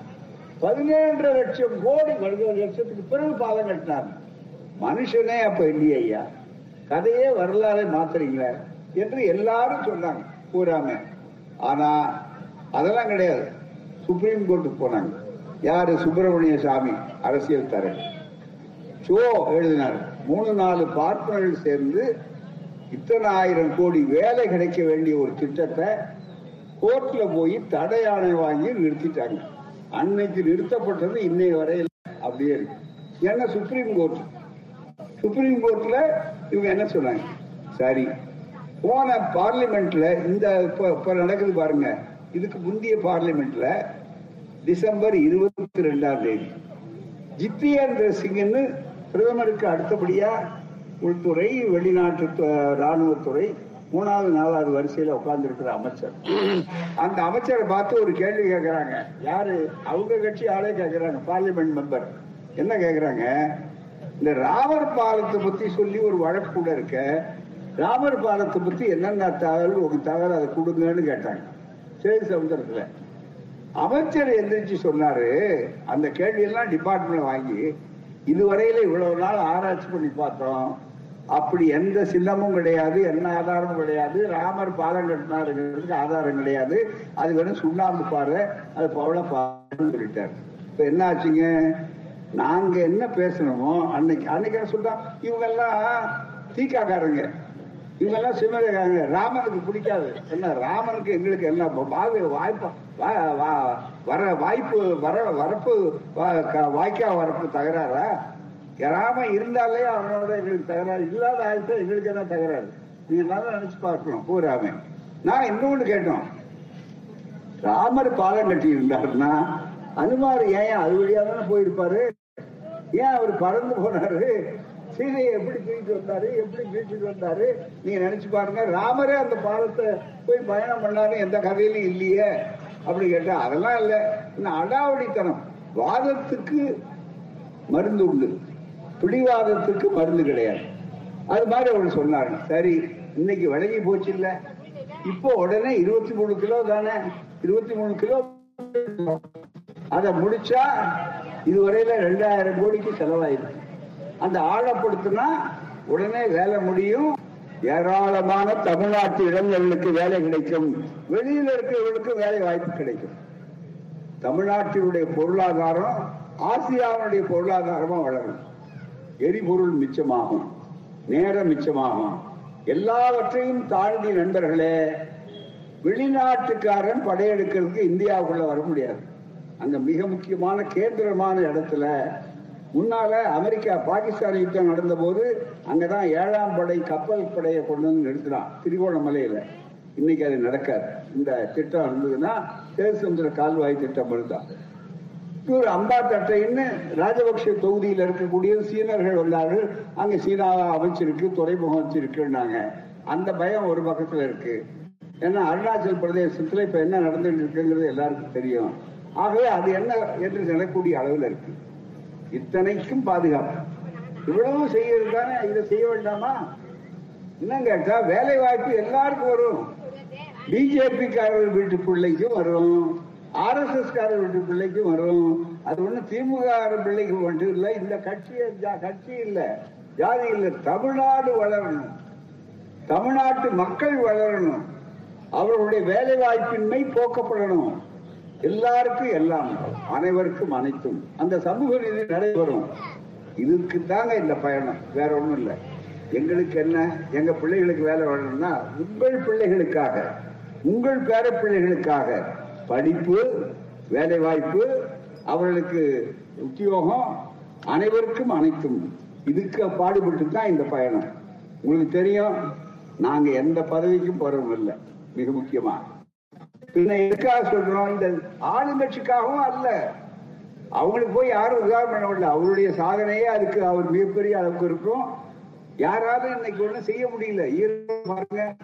பதினேழு லட்சம் கோடி பதினேழு லட்சத்துக்கு பிறகு பாலம் கட்டினார் மனுஷனே அப்ப இல்லையே ஐயா. கதையே வரலாறு மாத்துறீங்களே என்று எல்லாரும் சொன்னாங்க கூறாம. ஆனா அதெல்லாம் கிடையாது. சுப்ரீம் கோர்ட்டுக்கு போனாங்க. யாரு? சுப்பிரமணிய சாமி அரசியல் தர சோ எழுதினார். மூணு நாலு பார்ப்பனர்கள் சேர்ந்து இத்தனை ஆயிரம் கோடி வேலை கிடைக்க வேண்டிய ஒரு திட்டத்தை கோர்ட்ல போய் தடை ஆணை வாங்கி நிறுத்திட்டாங்க. அன்னைக்கு நிறுத்தப்பட்டது இன்னைய வரையில் அப்படியே இருக்கு. ஏன்னா சுப்ரீம் கோர்ட் சுப்ரீம் கோர்ட்ல இவங்க என்ன சொன்னாங்க? சரி போன பார்லிமெண்ட்ல இந்த இப்ப நடக்குது பாருங்க. இதுக்கு முந்தைய பார்லிமெண்ட்ல டிசம்பர் இருபத்தி ரெண்டாம் தேதி ஜித்தேந்திர சிங்னு பிரதமருக்கு அடுத்தபடியா உள்துறை வெளிநாட்டு ராணுவத்துறை மூணாவது நாலாவது வரிசையில உட்கார்ந்து அமைச்சர். அந்த அமைச்சரை பார்த்து ஒரு கேள்வி கேட்கறாங்க யாரு? அவங்க கட்சி ஆளே கேட்கறாங்க பார்லிமெண்ட் மெம்பர் என்ன கேட்கறாங்க இந்த ராமர் பாலத்தை பத்தி சொல்லி ஒரு வழக்கு கூட இருக்க. ராமர் பாலத்தை பத்தி என்னென்ன தகவல் ஒரு தகவல் அதை கொடுங்கன்னு கேட்டாங்க. சரி சமுதிரத்துல அமைச்சர் எந்திரிச்சு சொன்னாரு அந்த கேள்வியெல்லாம் டிபார்ட்மெண்ட் வாங்கி இதுவரையில இவ்வளவு நாள் ஆராய்ச்சி பண்ணி பார்த்தோம். அப்படி எந்த சின்னமும் கிடையாது என்ன ஆதாரமும் கிடையாது. ராமர் பாலம் கட்டினாருங்கிறதுக்கு ஆதாரம் கிடையாது. அது வெறும் சுண்ணாம்பு பாரு அது பவள பாருன்னு சொல்லிட்டார். இப்ப என்ன ஆச்சுங்க நாங்க என்ன பேசணுமோ அன்னைக்கு அன்னைக்கு என்ன சொல்றோம் இவங்க எல்லாம் தீக்காக்காரங்க. இவங்க எல்லாம் சிவகாங்க ராமனுக்கு பிடிக்காது. என்ன ராமனுக்கு எங்களுக்கு என்ன வாய் வாய்ப்பா வா- வா- வர வாய்ப்பு வர வரப்பு வாய்க்கா வரப்பு தகராறா? கிராமம் இருந்தாலே அவனோட எங்களுக்கு தகராறு. இல்லாத ஆயிடுச்சு எங்களுக்கு என்ன தகராறு? நீங்க நினைச்சு பார்க்கணும். பூராமே நான் இன்னொன்னு கேட்டோம். ராமர் பாலம் கட்டி இருந்தாருன்னா அனுமார் ஏன் அது வழியா தானே போயிருப்பாரு? ஏன் அவர் பறந்து போனாரு? சீதையை எப்படி தூக்கிட்டு வந்தாரு? எப்படி தூக்கிட்டு வந்தாரு? நீங்க நினைச்சு பாருங்க ராமரே அந்த பாலத்தை போய் பயணம் பண்ணாரு எந்த கதையிலும் இல்லையே அப்படி கேட்டா அதெல்லாம் இல்லை. இன்னும் அடாவடித்தனம். வாதத்துக்கு மருந்து உண்டு. பிடிவாதத்துக்கு மருந்து கிடையாது. அது மாதிரி அவர் சொன்னாரு. சரி இன்னைக்கு விலகி போச்சு இல்ல இப்போ உடனே இருபத்தி மூணு கிலோ தானே? இருபத்தி மூணு கிலோ அதை முடிச்சா இதுவரையில ரெண்டாயிரம் கோடிக்கு செலவாயிருக்கு. அந்த ஆழப்படுத்தினா உடனே வேலை முடியும். ஏராளமான தமிழ்நாட்டு இளைஞர்களுக்கு வேலை கிடைக்கும். வெளியில இருக்கிறவர்களுக்கு வேலை வாய்ப்பு கிடைக்கும். தமிழ்நாட்டினுடைய பொருளாதாரம் ஆசியாவுடைய பொருளாதாரமா வளரும். எரிபொருள் மிச்சமாகும் நேரம் மிச்சமாகும். எல்லாவற்றையும் தாழ்ந்த நண்பர்களே வெளிநாட்டுக்காரன் படையெடுக்கிறதுக்கு இந்தியாவுக்குள்ள வர முடியாது. அங்க மிக முக்கியமான கேந்திரமான இடத்துல முன்னால அமெரிக்கா பாகிஸ்தான் யுத்தம் நடந்த போது அங்கதான் ஏழாம் படை கப்பல் படையை கொண்டு வந்து நிறுத்தினான் திருகோணமலையில. இன்னைக்கு அது நடக்காது. இந்த திட்டம் இருந்ததுன்னா தேசந்திர கால்வாய் திட்டம் இருந்தான். ஒரு அம்பாத்தட்டைன்னு ராஜபக்ஷ தொகுதியில் இருக்கக்கூடிய சீனர்கள் வந்தார்கள் அங்க சீனாவை அமைச்சிருக்கு துறைமுகம் வச்சிருக்குன்னாங்க அந்த பயம் ஒரு பக்கத்துல இருக்கு. ஏன்னா அருணாச்சல் பிரதேசத்துல இப்ப என்ன நடந்துட்டு இருக்குங்கிறது எல்லாருக்கும் தெரியும். ஆகவே அது என்ன என்று சொல்லக்கூடிய அளவில் இருக்கு. இத்தனைக்கும் பாதுகாப்பு. இவ்வளவு செய்யறது தானே இதை செய்ய வேண்டாமா? இன்னும் கேட்டா வேலை வாய்ப்பு எல்லாருக்கும் வரும். பிஜேபி காரர் வீட்டு பிள்ளைக்கும் வரும். ஆர் எஸ் எஸ் காரர் வீட்டு பிள்ளைக்கும் வரும் அது ஒண்ணு திமுக பிள்ளைக்கு மட்டும் இல்லை இந்த கட்சி கட்சி இல்ல ஜாதி இல்ல தமிழ்நாடு வளரணும். தமிழ்நாட்டு மக்கள் வளரணும். அவர்களுடைய வேலை வாய்ப்பின்மை போக்கப்படணும். எல்லாருக்கும் எல்லாம் அனைவருக்கும் அனைத்தும். அந்த சமூக நீதி நடைபெறும். இதுக்கு தாங்க இந்த பயணம். வேற ஒண்ணும் இல்லை. எங்களுக்கு என்ன எங்க பிள்ளைகளுக்கு வேலை வரணும்னா உங்கள் பிள்ளைகளுக்காக உங்கள் பேர பிள்ளைகளுக்காக படிப்பு வேலை வாய்ப்பு அவர்களுக்கு உத்தியோகம் அனைவருக்கும் அனைத்தும். இதுக்கு பாடுபட்டு தான் இந்த பயணம். உங்களுக்கு தெரியும் நாங்க எந்த பதவிக்கும் போறோம் இல்லை மிக முக்கியமா. பின்ன எதுக்காக சொல்றோம்? இந்த ஆளுங்கட்சிக்காகவும் அல்ல. அவங்களுக்கு போய் யாரும் உதாரணம் பண்ண முடியல. அவருடைய சாதனையே அதுக்கு. அவர் மிகப்பெரிய அளவுக்கு இருக்கும். யாராலும் இன்னைக்கு ஒண்ணும் செய்ய முடியல. ஈரோடு பாருங்க.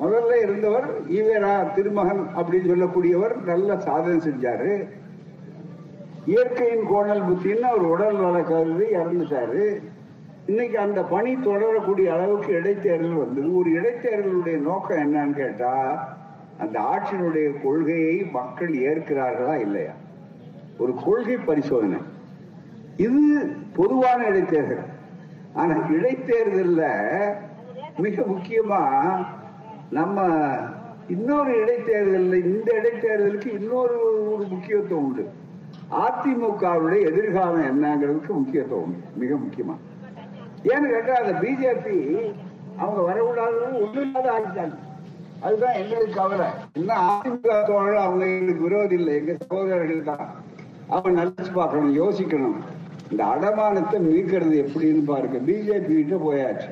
முதல்ல இருந்தவர் ஈவேரா திருமகன் அப்படின்னு சொல்லக்கூடியவர் நல்ல சாதனை செஞ்சாரு. இயற்கையின் கோணல் புத்தின்னு அவர் உடல் நல கருதி இறந்துட்டாரு. இன்னைக்கு அந்த பணி தொடரக்கூடிய அளவுக்கு இடைத்தேர்தல் வந்தது. ஒரு இடைத்தேர்தலுடைய நோக்கம் என்னன்னு கேட்டா அந்த ஆட்சியினுடைய கொள்கையை மக்கள் ஏற்கிறார்களா இல்லையா? ஒரு கொள்கை பரிசோதனை. இது பொதுவான இடைத்தேர்தல். ஆனா இடைத்தேர்தல்ல மிக முக்கியமா நம்ம இன்னொரு இடைத்தேர்தலில் இந்த இடைத்தேர்தலுக்கு இன்னொரு ஒரு முக்கியத்துவம் உண்டு. அதிமுகவுடைய எதிர்காலம் என்னங்கிறதுக்கு முக்கியத்துவம் உண்டு. மிக முக்கியமா. ஏன்னு கேட்டா அந்த பிஜேபி அவங்க வரக்கூடாதுன்னு ஒண்ணு இல்லாத ஆகிட்டாங்க அதுதான் எங்களுக்கு கவலை. இன்னும் அதிமுக தோழர் அவங்க எங்களுக்கு விரோதி இல்லை. எங்க சகோதரர்கள் தான். அவங்க நினைச்சு பார்க்கணும் யோசிக்கணும். இந்த அடமானத்தை மீட்கிறது எப்படின்னு பாருங்க. பிஜேபி கிட்ட போயாச்சு.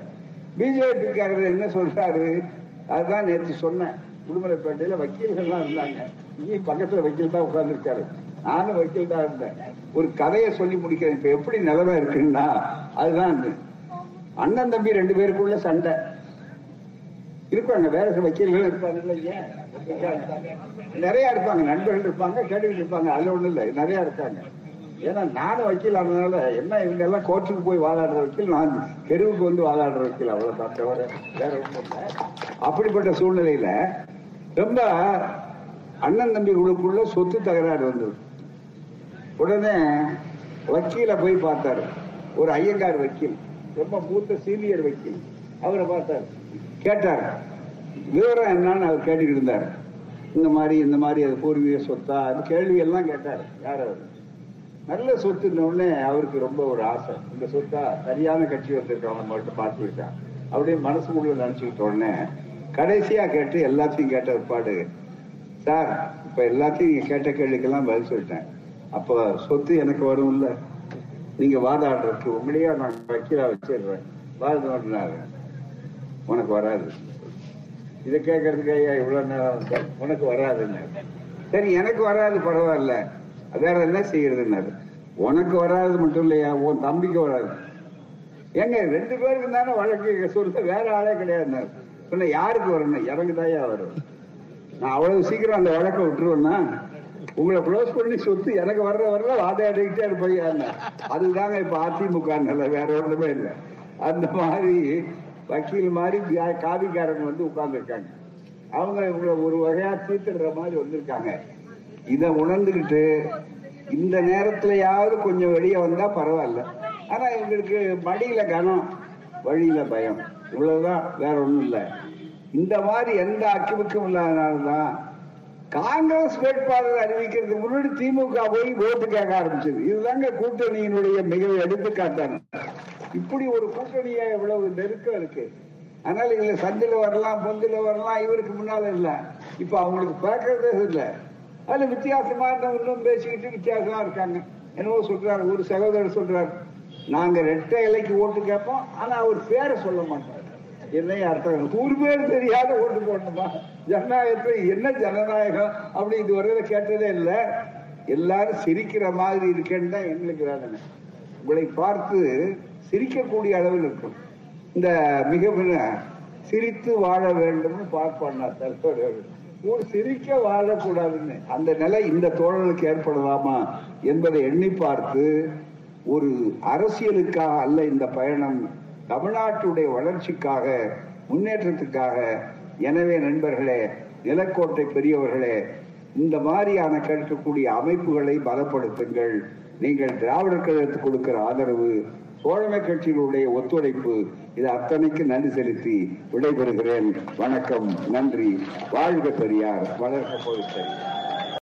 பிஜேபிக்காரர் என்ன சொல்றாரு? அதுதான் நேற்று சொன்னேன். உடுமலைப்பேட்டையில வக்கீல்கள்லாம் இருந்தாங்க. இங்கே பக்கத்துல வக்கீல் தான் உட்கார்ந்துருக்காரு. நானும் வக்கீல் தான் இருந்தேன். ஒரு கதையை சொல்லி முடிக்கிறேன். இப்ப எப்படி நிலைமை இருக்குன்னா அதுதான் அண்ணன் தம்பி ரெண்டு பேருக்குள்ள சண்டை. இருப்பாங்க. வேற சில வக்கீல்கள் இருப்பாங்க. இல்லையா? நிறைய இருப்பாங்க. நண்பர்கள் இருப்பாங்க. கேட்டுக்கிட்டு இருப்பாங்க. அதுல ஒண்ணும் இல்லை. நிறைய இருக்காங்க. ஏன்னா நானும் வக்கீல் ஆனதுனால என்ன இவங்க எல்லாம் கோர்ட்டுக்கு போய் வாதாடுற வக்கீல் நான் தெருவுக்கு வந்து வாதாடுற வக்கீல். அவ்வளவுதான். தவிர வேற ஒன்றும் இல்லை. அப்படிப்பட்ட சூழ்நிலையில ரொம்ப அண்ணன் தம்பிகளுக்குள்ள சொத்து தகராறு வந்தது. உடனே வக்கீல போய் பார்த்தாரு. ஒரு ஐயங்கார் வக்கீல் ரொம்ப மூத்த சீனியர் வக்கீல். அவரை பார்த்தாரு. கேட்டார் விவரம் என்னன்னு அவர் கேட்டுக்கிட்டு இருந்தார். இந்த மாதிரி இந்த மாதிரி அது பூர்வீக சொத்தா? அது கேள்வி எல்லாம் கேட்டார். யார் அவர்? நல்ல சொத்து உடனே அவருக்கு ரொம்ப ஒரு ஆசை. இந்த சொத்தா சரியான கட்சி வந்திருக்கவங்க மட்டும் பார்த்து விட்டான் அப்படியே மனசுக்குள்ள நினைச்சுக்கிட்ட உடனே கடைசியா கேட்டு எல்லாத்தையும் கேட்ட பாடு. சார் இப்ப எல்லாத்தையும் நீங்க கேட்ட கேள்விக்கெல்லாம் பதில் சொல்லிட்டேன். அப்ப சொத்து எனக்கு வரும்ல? நீங்க வாதாடுறதுக்கு உங்களையா நான் வக்கீலா வச்சிடுறேன். வாதாடினாரு உனக்கு வராது. இதை கேட்கறதுக்கு ஐயா இவ்வளவு நேரம் உனக்கு வராதுன்னு சரி எனக்கு வராது பரவாயில்ல. வேற என்ன செய்யறதுன்னாரு. உனக்கு வராது மட்டும் இல்லையா? உன் தம்பிக்கு வராது. ஏங்க ரெண்டு பேருக்கு தானே வழக்கு சொல்ல வேற ஆளே கிடையாது சொன்ன யாருக்கு வரணும் எனக்கு தாயா வரும். நான் அவ்வளவு சீக்கிரம் அந்த வழக்க விட்டுருவேன்னா உங்களை க்ளோஸ் பண்ணி சொத்து எனக்கு வர்ற வரல வாதாடிக்கிட்டே இருப்பாங்க அதுதாங்க இப்ப அதிமுக வேற ஒண்ணுமே இல்லை. அந்த மாதிரி வக்கீல் மாதிரி காவிக்காரங்க வந்து உட்கார்ந்துருக்காங்க. அவங்க இவங்களை ஒரு வகையா தீர்த்துடுற மாதிரி வந்திருக்காங்க. இதை உணர்ந்துகிட்டு இந்த நேரத்துலயாவது கொஞ்சம் வெளியே வந்தா பரவாயில்ல. ஆனா இவங்களுக்கு மடியில கனம் வழியில பயம். இவ்வளவுதான் வேற ஒண்ணும் இல்லை. இந்த மாதிரி எந்த அக்கிமுக்கும் இல்லாதனால்தான் காங்கிரஸ் வேட்பாளர் அறிவிக்கிறதுக்கு முன்னாடி திமுக போய் ஓட்டு கேட்க ஆரம்பிச்சது. இதுதாங்க கூட்டணியினுடைய மிக எடுத்துக்காட்டாங்க இப்படி ஒரு கூட்டணியா இவ்வளவு நெருக்கம் இருக்கு. அதனால இதுல சந்தில வரலாம் பொந்தில வரலாம் இவருக்கு முன்னால இல்ல. இப்ப அவங்களுக்கு பார்க்கறதே இல்ல. அதுல வித்தியாசமா இன்னும் பேசிக்கிட்டு வித்தியாசமா இருக்காங்க. என்னவோ சொல்றாரு ஒரு சகோதரர் சொல்றாரு நாங்க ரெட்டை இலைக்கு ஓட்டு கேட்போம் ஆனா அவர் பேரை சொல்ல மாட்டார். என்னையும் அர்த்தம். ஒரு பேர் தெரியாத ஓட்டு போடணுமா? ஜனநாயகத்துல என்ன ஜனநாயகம் அப்படி இதுவரையில கேட்டதே இல்லை. எல்லாரும் சிரிக்கிற மாதிரி இருக்கேன்னு தான் எங்களுக்கு வேதனை. உங்களை பார்த்து சிரிக்கக்கூடிய அளவில் இருக்கும். இந்த மிக மிக சிரித்து வாழ வேண்டும்னு பார்ப்பாண்ணா தலைவர் ஒரு சிரிக்க வாழக்கூடாதுன்னு. அந்த நிலை இந்த தோழலுக்கு ஏற்படலாமா என்பதை எண்ணி பார்த்து ஒரு அரசியலுக்காக அல்ல இந்த பயணம் தமிழ்நாட்டுடைய வளர்ச்சிக்காக முன்னேற்றத்துக்காக. எனவே நண்பர்களே நிலக்கோட்டை பெரியவர்களே இந்த மாதிரியான கேட்கக்கூடிய அமைப்புகளை பலப்படுத்துங்கள். நீங்கள் திராவிடர் கழகத்துக்கு கொடுக்கிற ஆதரவு சோழமை கட்சிகளுடைய ஒத்துழைப்பு இது அத்தனைக்கு நன்றி செலுத்தி விடைபெறுகிறேன். வணக்கம் நன்றி. வாழ்க பெரியார் வளர்க்க பெரியார்.